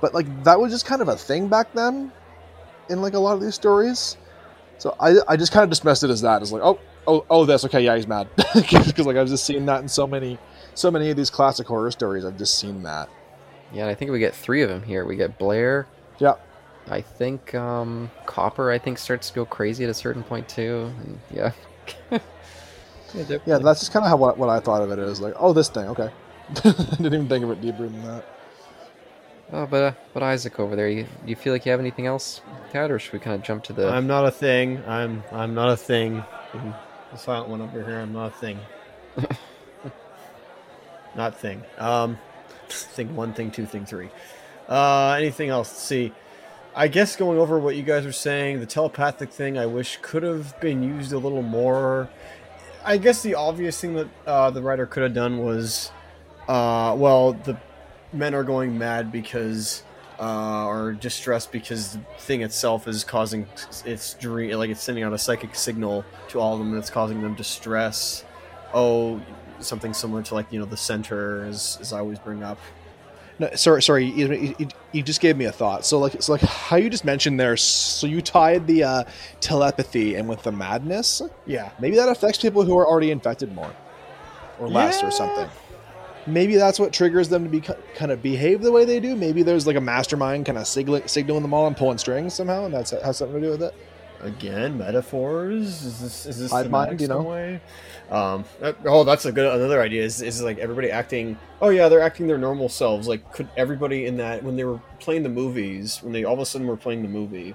But like that was just kind of a thing back then, in like a lot of these stories. So I I just kind of dismissed it as that as like oh oh oh this okay yeah he's mad because like I've just seen that in so many so many of these classic horror stories. I've just seen that. Yeah, and I think we get three of them here. We get Blair. Yeah. I think um, Copper. I think starts to go crazy at a certain point too. And yeah. Yeah, that's just kind of how what, what I thought of it is like, oh, this thing, okay. Didn't even think of it deeper than that. Oh, but uh, but Isaac over there, you you feel like you have anything else to or should we kind of jump to the? I'm not a thing. I'm I'm not a thing. The silent one over here. I'm not a thing. not thing. Um, thing one, thing two, thing three. Uh, anything else? Let's see. I guess going over what you guys were saying, the telepathic thing, I wish could have been used a little more. I guess the obvious thing that uh, the writer could have done was, uh, well, the men are going mad because uh, or distressed because the thing itself is causing its dream, like it's sending out a psychic signal to all of them, and it's causing them distress. Oh, something similar to like you know the center, as, as I always bring up. No, sorry, sorry. You, you, you just gave me a thought. So, like, so like how you just mentioned there. So you tied the uh, telepathy and with the madness. Yeah, Maybe that affects people who are already infected more, or less, Yeah. or something. Maybe that's what triggers them to be kind of behave the way they do. Maybe there's like a mastermind kind of signaling, signaling them all and pulling strings somehow, and that's has something to do with it. again metaphors. Is this is this Hive mind, you know? way? Um, that- oh, that's a good another idea. Is is like everybody acting? Oh yeah, they're acting their normal selves. Like could everybody in that when they were playing the movies, when they all of a sudden were playing the movie,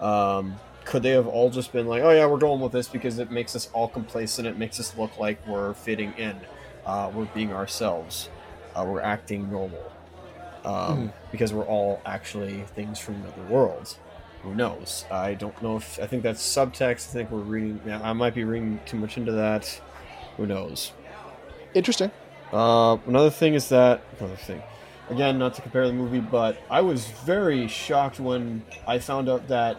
um, could they have all just been like, oh yeah, we're going with this because it makes us all complacent. It makes us look like we're fitting in. Uh, we're being ourselves. Uh, we're acting normal. Um, Because we're all actually things from another world. Who knows? I don't know if I think that's subtext. I think we're reading. Yeah, I might be reading too much into that. Who knows? Interesting. Uh, another thing is that another thing. Again, not to compare the movie, but I was very shocked when I found out that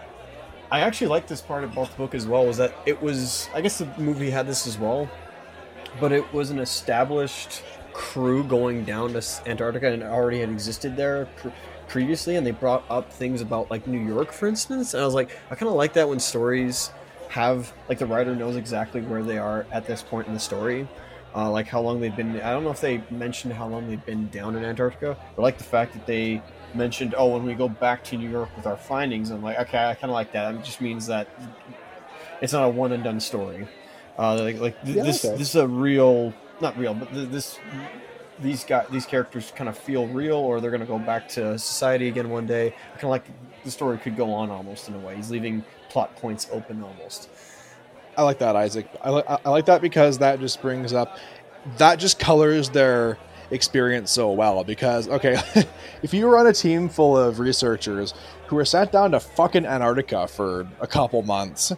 I actually liked this part about the book as well. Was that it was? I guess the movie had this as well, but it was an established crew going down to Antarctica and already had existed there pr- previously, and they brought up things about like New York, for instance. And I was like, I kind of like that when stories have like the writer knows exactly where they are at this point in the story uh, like how long they've been. I don't know if they mentioned how long they've been down in Antarctica, but like the fact that they mentioned, oh, when we go back to New York with our findings, I'm like, okay, I kind of like that. It just means that it's not a one and done story. Uh, like, like th- Yeah, this, okay. this is a real, not real, but th- this, these guys, these characters kind of feel real, or they're gonna go back to society again one day. I kind of like the story could go on almost in a way. He's leaving plot points open almost. I like that, Isaac. I like I like that because that just brings up that just colors their experience so well. Because okay, if you were on a team full of researchers who were sent down to fucking Antarctica for a couple months,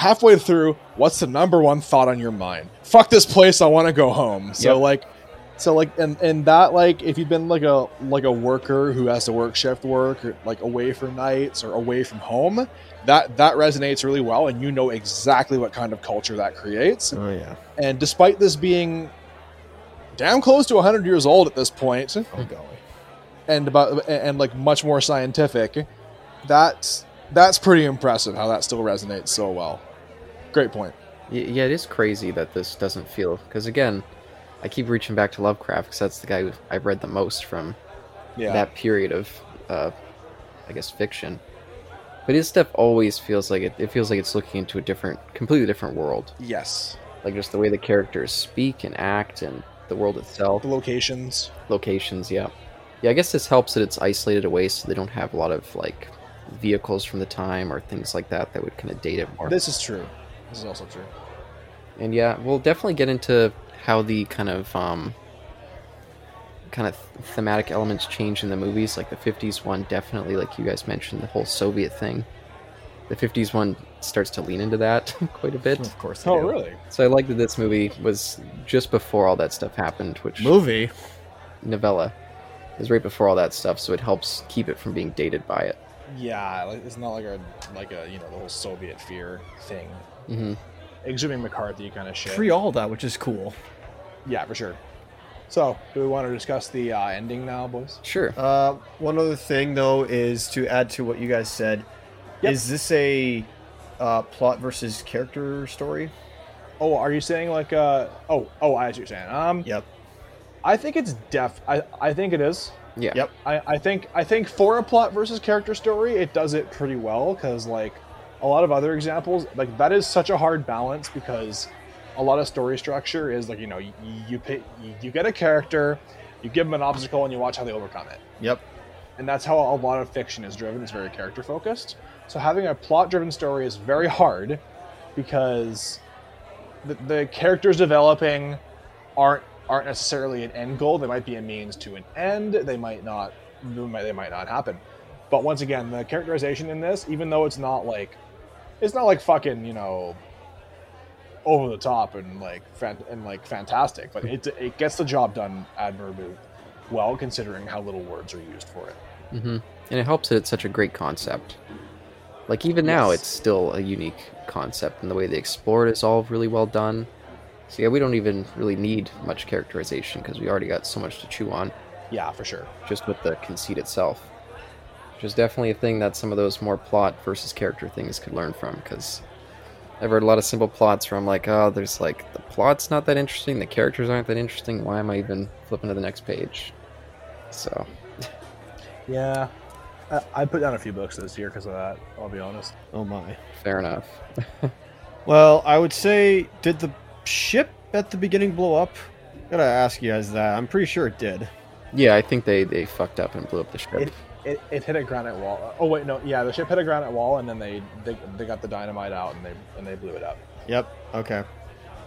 halfway through, what's the number one thought on your mind? Fuck this place. I want to go home. So Yep. like. So like and, and that like if you've been like a like a worker who has to work shift work or like away for nights or away from home, that that resonates really well and you know exactly what kind of culture that creates Oh yeah. and despite this being damn close to 100 years old at this point Oh golly. and about and like much more scientific that's that's pretty impressive how that still resonates so well great point Yeah, it is crazy that this doesn't feel because again, I keep reaching back to Lovecraft because that's the guy I've read the most from yeah that period of, uh, I guess, fiction. But his stuff always feels like it. It feels like it's looking into a different, completely different world. yes Like just the way the characters speak and act, and the world itself, the locations locations. Yeah, yeah. I guess this helps that it's isolated away, so they don't have a lot of like vehicles from the time or things like that that would kind of date it more. this is true this is also true And yeah, we'll definitely get into how the kind of um, kind of thematic elements change in the movies. Like the '50s one, definitely, like you guys mentioned, the whole Soviet thing. The '50s one starts to lean into that quite a bit. Of course. they oh do. really So I like that this movie was just before all that stuff happened, which Movie. novella is right before all that stuff, so it helps keep it from being dated by it. yeah it's not like a like a you know the whole soviet fear thing hmm exhuming mccarthy kind of shit Free all that, which is cool. yeah for sure so do we want to discuss the uh, ending now boys Sure. Uh, one other thing though is to add to what you guys said. Yep. Is this a uh, plot versus character story? Oh, are you saying like uh oh oh I see what you're saying. Um Yep. I think it's def I, I think it is. yeah. Yep. I, I think I think for a plot versus character story, it does it pretty well because like a lot of other examples, like that is such a hard balance because a lot of story structure is like you know you you, pick, you, you get a character, you give them an obstacle, and you watch how they overcome it, Yep. and that's how a lot of fiction is driven. It's very character focused. So having a plot driven story is very hard because the, the characters developing aren't aren't necessarily an end goal. They might be a means to an end. They might not. They might, they might not happen. But once again, the characterization in this, even though it's not like, it's not like fucking you know, over the top and like fan, and like fantastic, but it it gets the job done admirably well considering how little words are used for it. Mm-hmm. And it helps that it's such a great concept. Like even now, Yes. it's still a unique concept, and the way they explore it is all really well done. So yeah, we don't even really need much characterization because we already got so much to chew on Yeah, for sure. just with the conceit itself. Which is definitely a thing that some of those more plot versus character things could learn from. Because I've read a lot of simple plots where I'm like, oh, there's like the plot's not that interesting, the characters aren't that interesting. Why am I even flipping to the next page? So Yeah, I, I put down a few books this year because of that. I'll be honest. Oh my. fair enough. Well, I would say, did the ship at the beginning blow up? Gotta ask you guys that. I'm pretty sure it did. Yeah, I think they they fucked up and blew up the ship. It, it, it hit a granite wall. Oh wait, no, yeah, the ship hit a granite wall, and then they they, they got the dynamite out and they and they blew it up. Yep. Okay.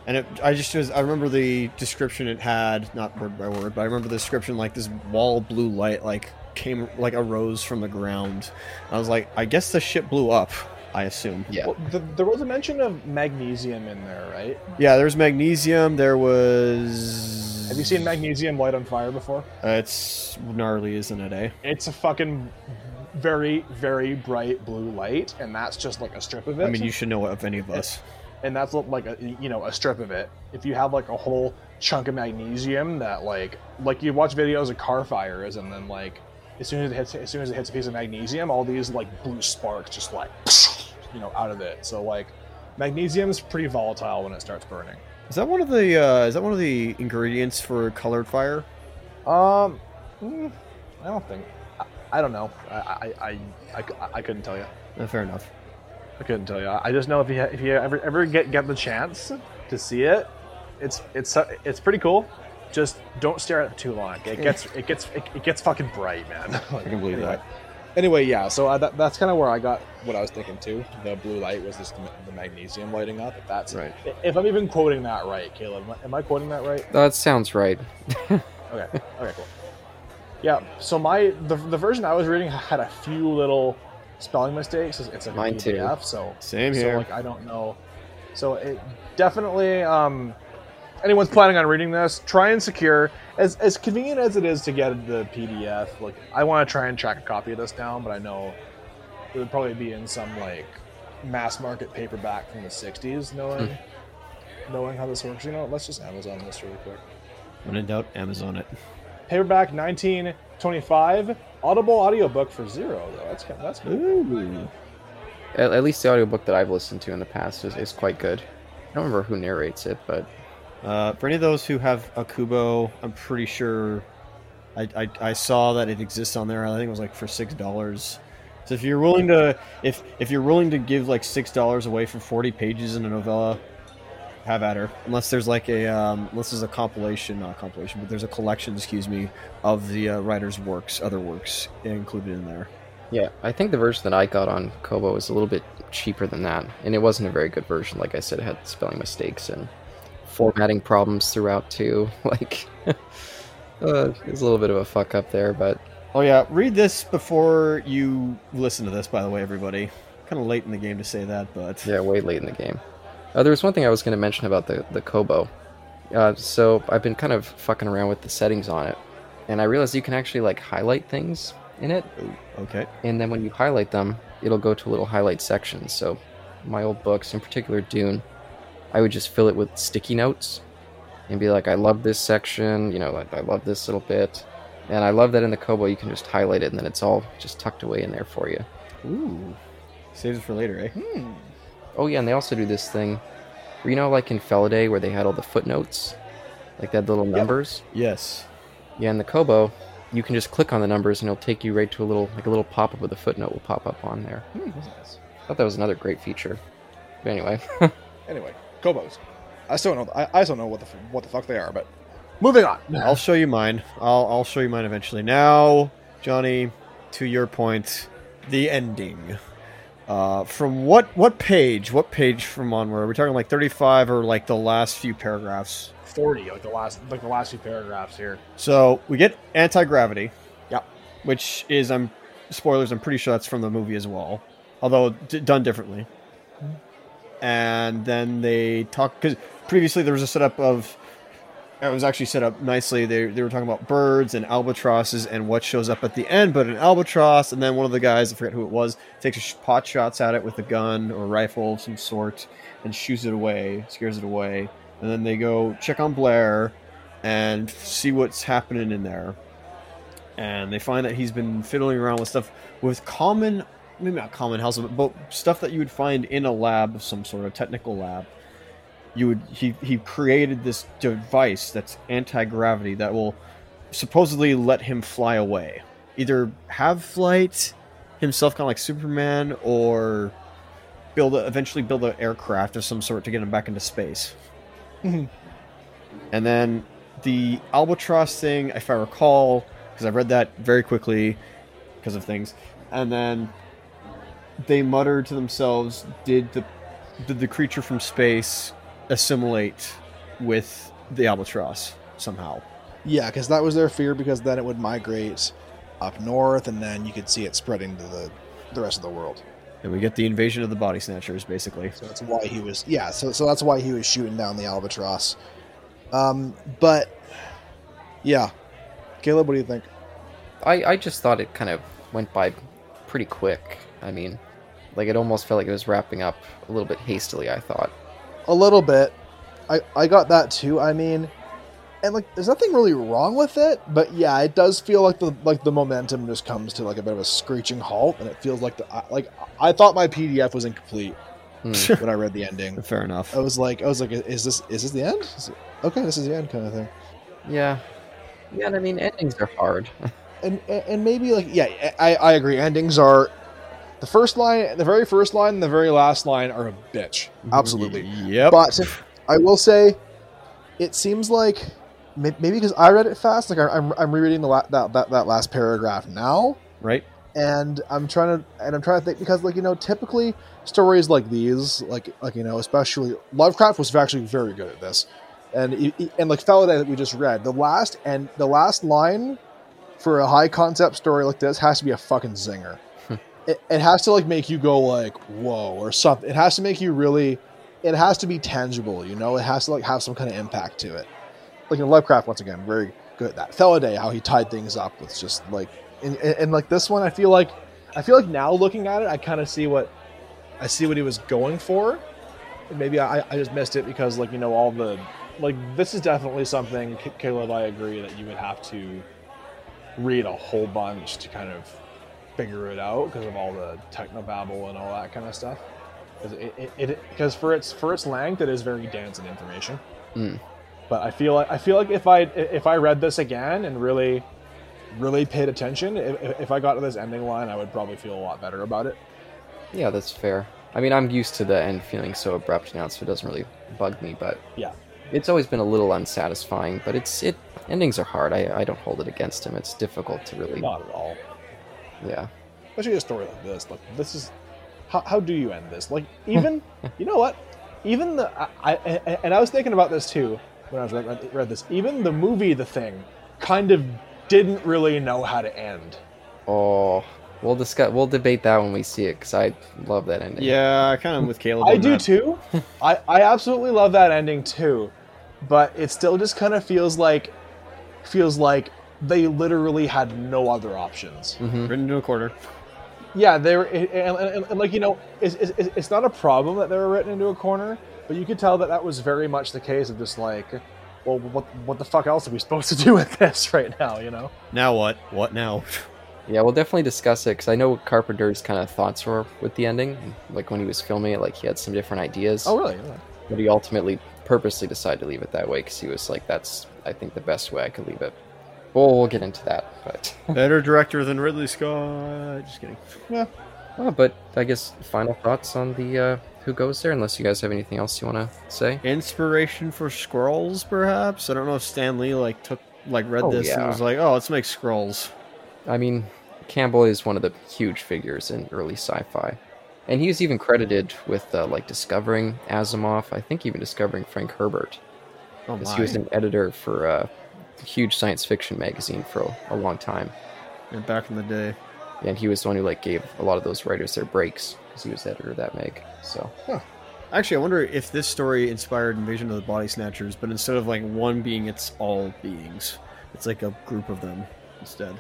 And it, I just was, I remember the description it had, not word by word, but I remember the description like this wall blue light like came like arose from the ground. I was like, I guess the ship blew up. I assume. Yeah. Well, the, there was a mention of magnesium in there, right? Yeah. There was magnesium. There was. Have you seen magnesium light on fire before? Uh, it's gnarly, isn't it? Eh? It's a fucking very very bright blue light, and that's just like a strip of it. I mean, you should know of any of us. and that's like a you know a strip of it. If you have like a whole chunk of magnesium that like like you watch videos of car fires and then like as soon as it hits as soon as it hits a piece of magnesium, all these like blue sparks just like you know out of it. So like magnesium is pretty volatile when it starts burning. Is that one of the? Uh, is that one of the ingredients for colored fire? Um, mm, I don't think. I, I don't know. I I, I I I couldn't tell you. Uh, fair enough. I couldn't tell you. I just know if you if you ever ever get get the chance to see it, it's it's it's pretty cool. Just don't stare at it too long. It gets it gets it, it gets fucking bright, man. I can believe that. Anyway, yeah. So uh, that, that's kind of where I got what I was thinking too. The blue light was just the, the magnesium lighting up. If that's Right. If I'm even quoting that right, Caleb, am I, quoting that right? That sounds right. Okay. Okay. Cool. Yeah. So my the, the version I was reading had a few little spelling mistakes. It's, like Mine a too. PDF, so Same here. so like I don't know. So it definitely um anyone's planning on reading this, try and secure as as convenient as it is to get the PDF. Like I want to try and track a copy of this down, but I know it would probably be in some like mass market paperback from the '60s. Knowing Hmm. knowing how this works, you know, let's just Amazon this really quick. When in doubt, Amazon it. Paperback 1925, Audible audiobook for zero though. That's kind that's cool. Ooh. At, at least the audiobook that I've listened to in the past is, is quite good. I don't remember who narrates it, but Uh, for any of those who have a Kobo, I'm pretty sure I, I, I saw that it exists on there. I think it was like for six dollars. So if you're willing to if if you're willing to give like six dollars away for 40 pages in a novella, have at her. Unless there's like a um, unless there's a compilation, not a compilation, but there's a collection, excuse me, of the uh, writer's works, other works included in there. yeah, I think the version that I got on Kobo was a little bit cheaper than that, and it wasn't a very good version. Like I said, it had spelling mistakes and formatting problems throughout too. Like, uh, it's a little bit of a fuck up there, but Oh yeah, read this before you listen to this. By the way, everybody, kind of late in the game to say that, but Yeah, way late in the game. Uh, there was one thing I was going to mention about the the Kobo. Uh, so I've been kind of fucking around with the settings on it, and I realized you can actually like highlight things in it, okay. and then when you highlight them, it'll go to a little highlight section. So my old books, in particular Dune, I would just fill it with sticky notes and be like, I love this section, you know, I, I love this little bit. And I love that in the Kobo you can just highlight it and then it's all just tucked away in there for you. Ooh, saves it for later, eh? Oh yeah, and they also do this thing where you know like in Felidae where they had all the footnotes? Like they had the little numbers? Yes. Yeah, in the Kobo, you can just click on the numbers and it'll take you right to a little like a little pop up with a footnote will pop up on there. Hmm, nice. thought that was another great feature. But anyway. Anyway, Kobos. I still don't know. I, I still know what the what the fuck they are, but moving on. I'll show you mine. I'll I'll show you mine eventually. Now, Johnny, to your point, the ending. Uh, from what what page? What page from onward? Are we talking like thirty five or like the last few paragraphs? Forty, like the last like the last few paragraphs here. So we get anti gravity. Yep. Which is I'm spoilers. I'm pretty sure that's from the movie as well, although d- done differently. And then they talk because previously there was a setup of it was actually set up nicely. They, they were talking about birds and albatrosses and what shows up at the end, but an albatross, and then one of the guys, I forget who it was, takes a pot shots at it with a gun or rifle of some sort and shoots it away, scares it away. And then they go check on Blair and see what's happening in there. And they find that he's been fiddling around with stuff with common, maybe not common house, but stuff that you would find in a lab of some sort of technical lab you would he he created this device that's anti-gravity that will supposedly let him fly away. Either have flight himself kind of like superman or build a, eventually build an aircraft of some sort to get him back into space. Mhm. and then the albatross thing if i recall because i read that very quickly because of things, and then they mutter to themselves, "Did the did the creature from space assimilate with the albatross somehow?" Yeah, because that was their fear. Because then it would migrate up north, and then you could see it spreading to the the rest of the world. And we get the invasion of the body snatchers, basically. So that's why he was yeah. So so that's why he was shooting down the albatross. Um, but yeah, Caleb, what do you think? I, I just thought it kind of went by pretty quick. I mean, like it almost felt like it was wrapping up a little bit hastily. I thought. A little bit. I I got that too. I mean, and like there's nothing really wrong with it, but yeah, it does feel like the like the momentum just comes to like a bit of a screeching halt, and it feels like the like I thought my PDF was incomplete Hmm. when I read the ending. Fair enough. I was like, I was like, is this is this the end? Is it- okay, this is the end, kind of thing. Yeah. Yeah, I mean endings are hard. And and and maybe like yeah, I I agree. Endings are the first line, the very first line, and the very last line are a bitch. Absolutely. Yep. But I will say, it seems like maybe because I read it fast, like I- I'm, I'm rereading the la- that, that that last paragraph now, right. and I'm trying to and I'm trying to think because like you know typically stories like these, like like you know especially Lovecraft was actually very good at this, and and like Felidae that we just read, the last and the last line for a high concept story like this has to be a fucking zinger. It, it has to like make you go like whoa or something. It has to make you really. It has to be tangible, you know. It has to like have some kind of impact to it. Like in Lovecraft, once again, very good at that. Felidae, how he tied things up with just like, and, and, and like this one, I feel like, I feel like now looking at it, I kind of see what, I see what he was going for. And maybe I, I just missed it because like you know all the, like this is definitely something, Caleb. I agree that you would have to read a whole bunch to kind of figure it out because of all the technobabble and all that kind of stuff. Because it, it, it, for its for its length, it is very dense in information. Mm. But I feel like I feel like if I if I read this again and really really paid attention, if, if I got to this ending line, I would probably feel a lot better about it. yeah, that's fair. I mean, I'm used to the end feeling so abrupt now, so it doesn't really bug me. But Yeah. it's always been a little unsatisfying. But it's it endings are hard. I I don't hold it against him. It's difficult to really. Not at all. Yeah. especially a story like this. Like this is how, how do you end this? Like even you know what? Even the I, I and I was thinking about this too when I was read, read this. Even the movie, The Thing, kind of didn't really know how to end. Oh, we'll discuss. We'll debate that when we see it because I love that ending. Yeah, I kind of with Caleb. I on do that. too. I I absolutely love that ending too, but it still just kind of feels like feels like they literally had no other options. hmm Written into a quarter. Yeah, they were, and, and, and, and, like you know, it's, it's, it's not a problem that they were written into a corner, but you could tell that that was very much the case of just like, well, what what the fuck else are we supposed to do with this right now? You know? Now what? What now? Yeah, we'll definitely discuss it because I know what Carpenter's kind of thoughts were with the ending. Like when he was filming it, like he had some different ideas. Oh, really? But he ultimately purposely decided to leave it that way because he was like, "That's I think the best way I could leave it." Well, we'll get into that, but Better director than Ridley Scott. Just kidding. oh, but I guess final thoughts on the uh, who goes there. Unless you guys have anything else you want to say. Inspiration for Skrulls, perhaps. I don't know if Stan Lee like took like read Oh, this and was like, "Oh, let's make Skrulls." I mean, Campbell is one of the huge figures in early sci-fi, and he was even credited with uh, like discovering Asimov. I think even discovering Frank Herbert. Oh because my! he was an editor for uh, huge science fiction magazine for a, long time, Yeah, back in the day. and he was the one who like gave a lot of those writers their breaks because he was the editor of that mag. So Actually, I wonder if this story inspired Invasion of the Body Snatchers, but instead of like one being its all beings, it's like a group of them instead.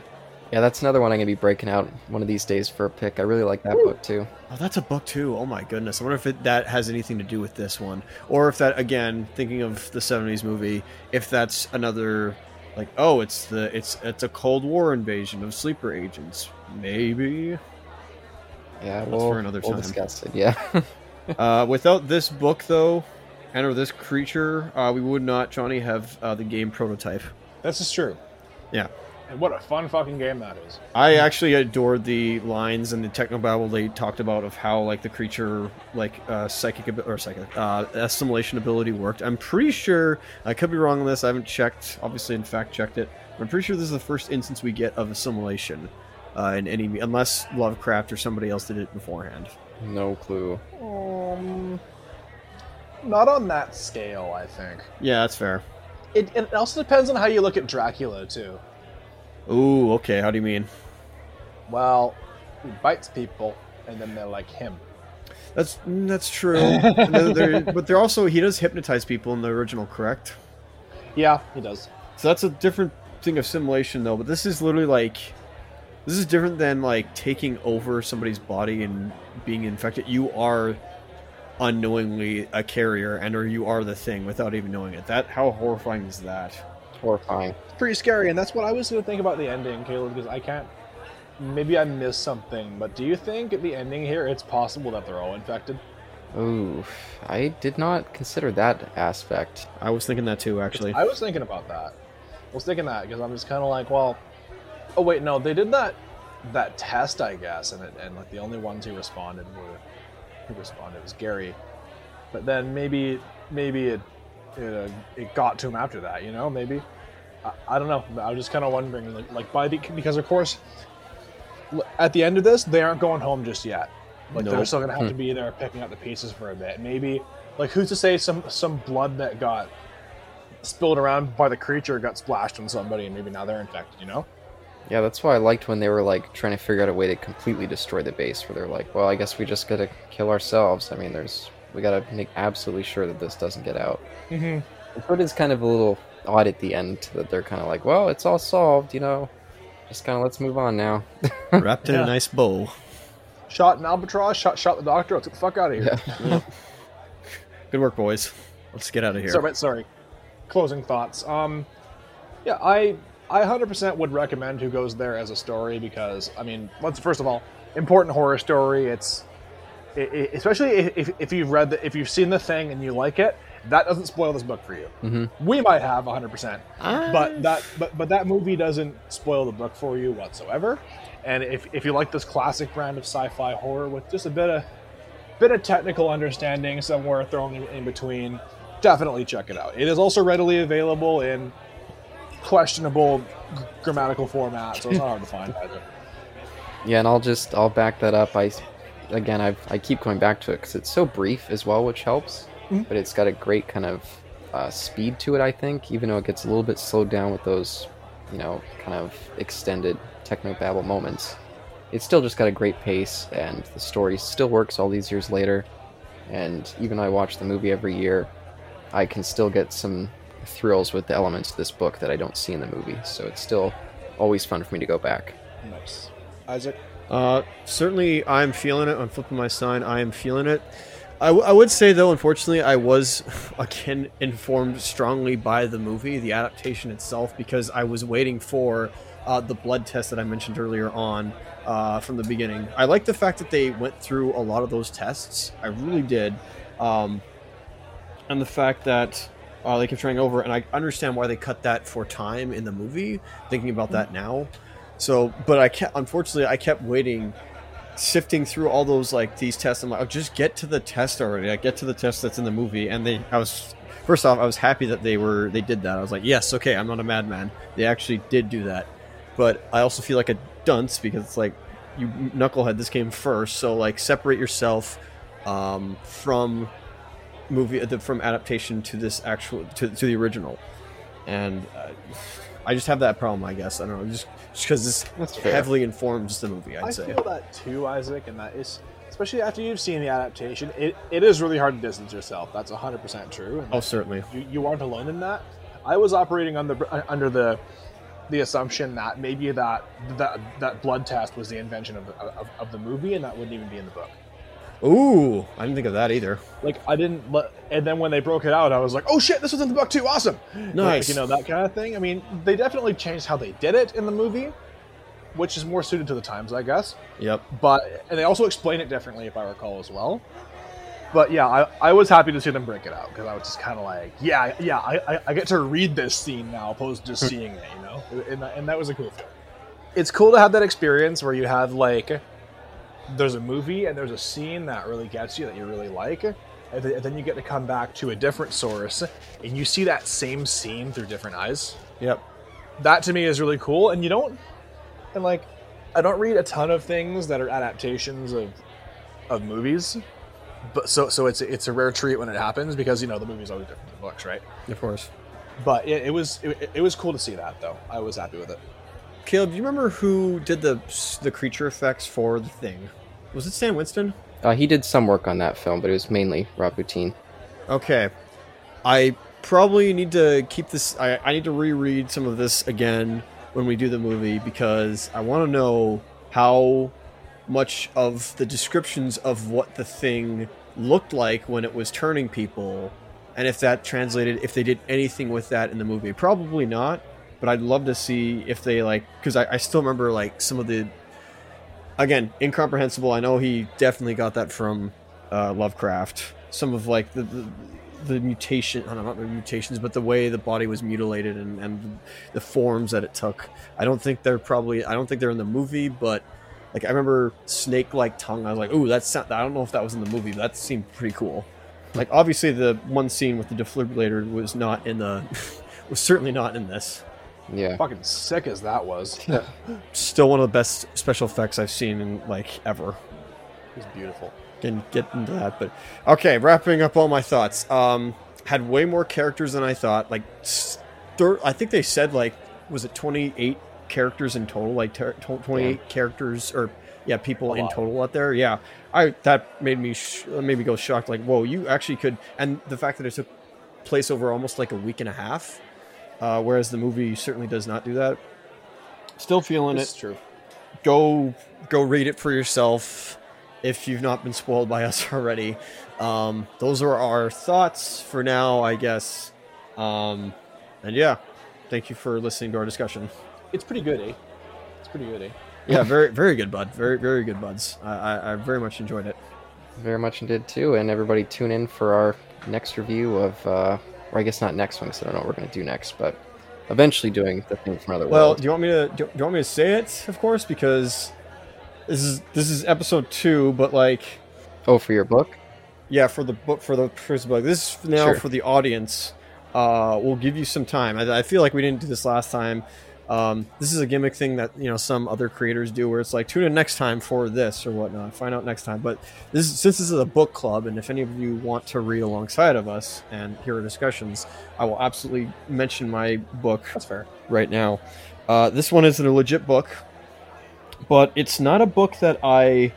yeah, that's another one I'm gonna be breaking out one of these days for a pick. I really like that book too. Oh, that's a book too. Oh my goodness! I wonder if it, that has anything to do with this one, or if that again, thinking of the '70s movie, if that's another, like, oh, it's the it's it's a Cold War invasion of sleeper agents, maybe. Yeah, That's we'll, for another we'll time. discuss it. Yeah. uh, without this book, though, and or this creature, uh, we would not, Johnny, have uh, the game prototype. This is true. Yeah. And what a fun fucking game that is. I actually adored the lines and the technobabble they talked about of how like the creature like uh, psychic abi- or psychic uh, assimilation ability worked. I'm pretty sure I could be wrong on this. I haven't checked. Obviously, in fact, checked it. I'm pretty sure this is the first instance we get of assimilation uh, in any unless Lovecraft or somebody else did it beforehand. No clue. Um, not on that scale, I think. Yeah, that's fair. It, it also depends on how you look at Dracula too. Ooh, okay. How do you mean? Well, he bites people, and then they're like him. That's mm, that's true. No, they're- but they're also he does hypnotize people in the original, correct? Yeah, he does. So that's a different thing of simulation, though. But this is literally like this is different than like taking over somebody's body and being infected. You are unknowingly a carrier, and or you are the thing without even knowing it. That how horrifying is that? Horrifying. It's pretty scary, and that's what I was going to think about the ending, Caleb, because I can't. Maybe I missed something, but do you think at the ending here it's possible that they're all infected? Ooh, I did not consider that aspect. I was thinking that too, actually. I was thinking about that. I was thinking that because I'm just kind of like, well, oh wait, no, they did that that test, I guess, and it, and like the only ones who responded were who responded was Garry, but then maybe maybe it it, uh, it got to him after that, you know, maybe. I, I don't know. I was just kind of wondering, like, like by the because of course, at the end of this, they aren't going home just yet. Like they're still gonna have to be there picking up the pieces for a bit. Maybe, like, who's to say some some blood that got spilled around by the creature got splashed on somebody, and maybe now they're infected. You know? Yeah, that's why I liked when they were like trying to figure out a way to completely destroy the base. Where they're like, "Well, I guess we just gotta kill ourselves." I mean, there's we gotta make absolutely sure that this doesn't get out. Mm-hmm. So it is kind of a little odd at the end that they're kind of like, "Well, it's all solved," you know. Just kind of let's move on now. Wrapped in Yeah. a nice bow. Shot an albatross. Shot shot the doctor. Let's get the fuck out of here. Yeah. Good work, boys. Let's get out of here. Sorry, sorry. Closing thoughts. Um, yeah, I I 100% would recommend Who Goes There as a story because I mean, let's first of all, important horror story. It's especially if, if, you've read the, if you've seen the thing and you like it, that doesn't spoil this book for you. Mhm. We might have 100%, but that but but that movie doesn't spoil the book for you whatsoever. And if, if you like this classic brand of sci-fi horror with just a bit of bit of technical understanding somewhere thrown in, in between, definitely check it out. It is also readily available in questionable g- grammatical format, so it's not hard to find either. Yeah, and I'll just I'll back that up. I again I I keep going back to it because it's so brief as well, which helps. Mhm. But it's got a great kind of uh, speed to it. I think, even though it gets a little bit slowed down with those, you know, kind of extended techno babble moments, it's still just got a great pace, and the story still works all these years later. And even though I watch the movie every year, I can still get some thrills with the elements of this book that I don't see in the movie. So it's still always fun for me to go back. Nice. Isaac? Uh, certainly, I'm feeling it. I'm flipping my sign. I am feeling it. I, w- I would say, though, unfortunately, I was again informed strongly by the movie, the adaptation itself, because I was waiting for uh, the blood test that I mentioned earlier on uh, from the beginning. I like the fact that they went through a lot of those tests. I really did. Um, and the fact that uh, they kept trying over, and I understand why they cut that for time in the movie, thinking about that now. So, but I kept, unfortunately, I kept waiting, sifting through all those like these tests. I'm like, oh, just get to the test already. I get to the test that's in the movie, and they, I was, first off, I was happy that they were, they did that. I was like, yes, okay, I'm not a madman. They actually did do that, but I also feel like a dunce because it's like, you knucklehead, this came first, so like separate yourself um, from movie from adaptation to this actual to, to the original, and uh, I just have that problem. I guess I don't know, just because this That's fair. heavily informs the movie. I'd I say. feel that too, Isaac, and that is especially after you've seen the adaptation. It, it is really hard to distance yourself. That's 100% true. and Oh, certainly. you, you aren't alone in that. I was operating under uh, under the the assumption that maybe that that that blood test was the invention of the, of, of the movie, and that wouldn't even be in the book. Ooh, I didn't think of that either. Like I didn't let, and then when they broke it out, I was like, "Oh shit, this was in the book too! Awesome!" Like, Nice. you know that kind of thing. I mean, they definitely changed how they did it in the movie, which is more suited to the times, I guess. Yep. But and they also explain it differently, if I recall as well. But yeah, I, I was happy to see them break it out because I was just kind of like, yeah, yeah, I, I, I get to read this scene now opposed to just hmm. seeing it, you know, and that, and that was a cool thing. It's cool to have that experience where you have like, there's a movie and there's a scene that really gets you that you really like, and, th- and then you get to come back to a different source and you see that same scene through different eyes Yep. that to me is really cool and you don't and like I don't read a ton of things that are adaptations of of movies, but so so it's it's a rare treat when it happens because you know the movie's always different than the books, right? Of course. But it, it was it, it was cool to see that though. I was happy with it. Caleb, do you remember who did the the creature effects for the thing? Was it Stan Winston? Uh, he did some work on that film, but it was mainly Bottin. Okay. I probably need to keep this. I, I need to reread some of this again when we do the movie because I want to know how much of the descriptions of what the thing looked like when it was turning people and if that translated if they did anything with that in the movie probably not but i'd love to see if they like because I, I still remember like some of the again incomprehensible. I know he definitely got that from uh, lovecraft. Some of like the, the the mutation I don't know, mutations but the way the body was mutilated and, and the forms that it took. I don't think they're probably i don't think they're in the movie but like i remember snake like tongue. I was like ooh that's i don't know if that was in the movie but that seemed pretty cool. Like obviously the one scene with the defibrillator was not in the was certainly not in this Yeah. Fucking sick as that was. still one of the best special effects i've seen in like ever. It was beautiful. can get into that but okay wrapping up all my thoughts. Um had way more characters than i thought like thir- i think they said like was it 28 characters in total? Like ter- tw- 28 characters or yeah people in total out there? Yeah. I that made me sh- made me go shocked like whoa you actually could and the fact that it took place over almost like a week and a half uh, whereas the movie certainly does not do that still feeling This it is true. go go read it for yourself if you've not been spoiled by us already. Um, those are our thoughts for now, I guess. Um, and yeah, thank you for listening to our discussion. It's pretty good, eh? It's pretty good, eh? Yeah, very very good, bud. Very very good, buds. I, I, I very much enjoyed it. Very much did too. And everybody tune in for our next review of, uh, or I guess not next one because I don't know what we're going to do next, but eventually doing the thing from another Well, world. do you want me to do, do you want me to say it? Of course, because this is this is episode two, but like Oh, for your book? yeah for the book for the first book this is now Sure. for the audience uh we'll give you some time I, I feel like we didn't do this last time um this is a gimmick thing that you know some other creators do where it's like tune in next time for this or whatnot find out next time but this since this is a book club and if any of you want to read alongside of us and hear our discussions i will absolutely mention my book That's fair. right now. Uh, this one isn't a legit book, but it's not a book that I.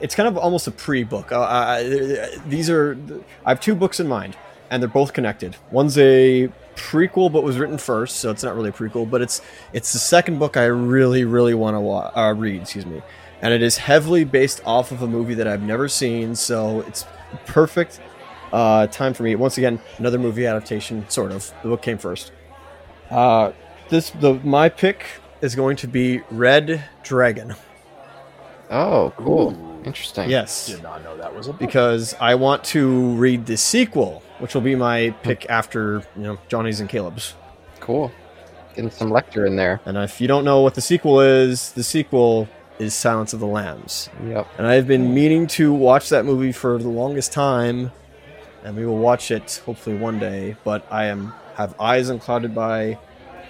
It's kind of almost a pre-book. Uh, I, these are I have two books in mind, and they're both connected. One's a prequel, but was written first, so it's not really a prequel. But it's it's the second book I really really want to wa- uh, read. Excuse me, and it is heavily based off of a movie that I've never seen, so it's perfect uh, time for me. Once again, another movie adaptation, sort of. The book came first. Uh, this the my pick is going to be Red Dragon. Oh, cool. Ooh. Interesting. Yes, Did not know that was a book. because I want to read the sequel, which will be my pick after you know Johnny's and Caleb's. Cool. Getting some Lecter in there. And if you don't know what the sequel is, the sequel is Silence of the Lambs. Yep. And I've been meaning to watch that movie for the longest time, and we will watch it hopefully one day. But I am have eyes unclouded by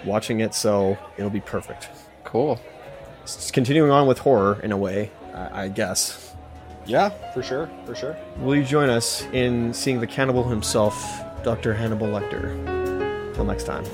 watching it, so it'll be perfect. Cool. It's continuing on with horror in a way, I, I guess. Yeah, for sure, for sure. Will you join us in seeing the cannibal himself, Dr. Hannibal Lecter? Till next time.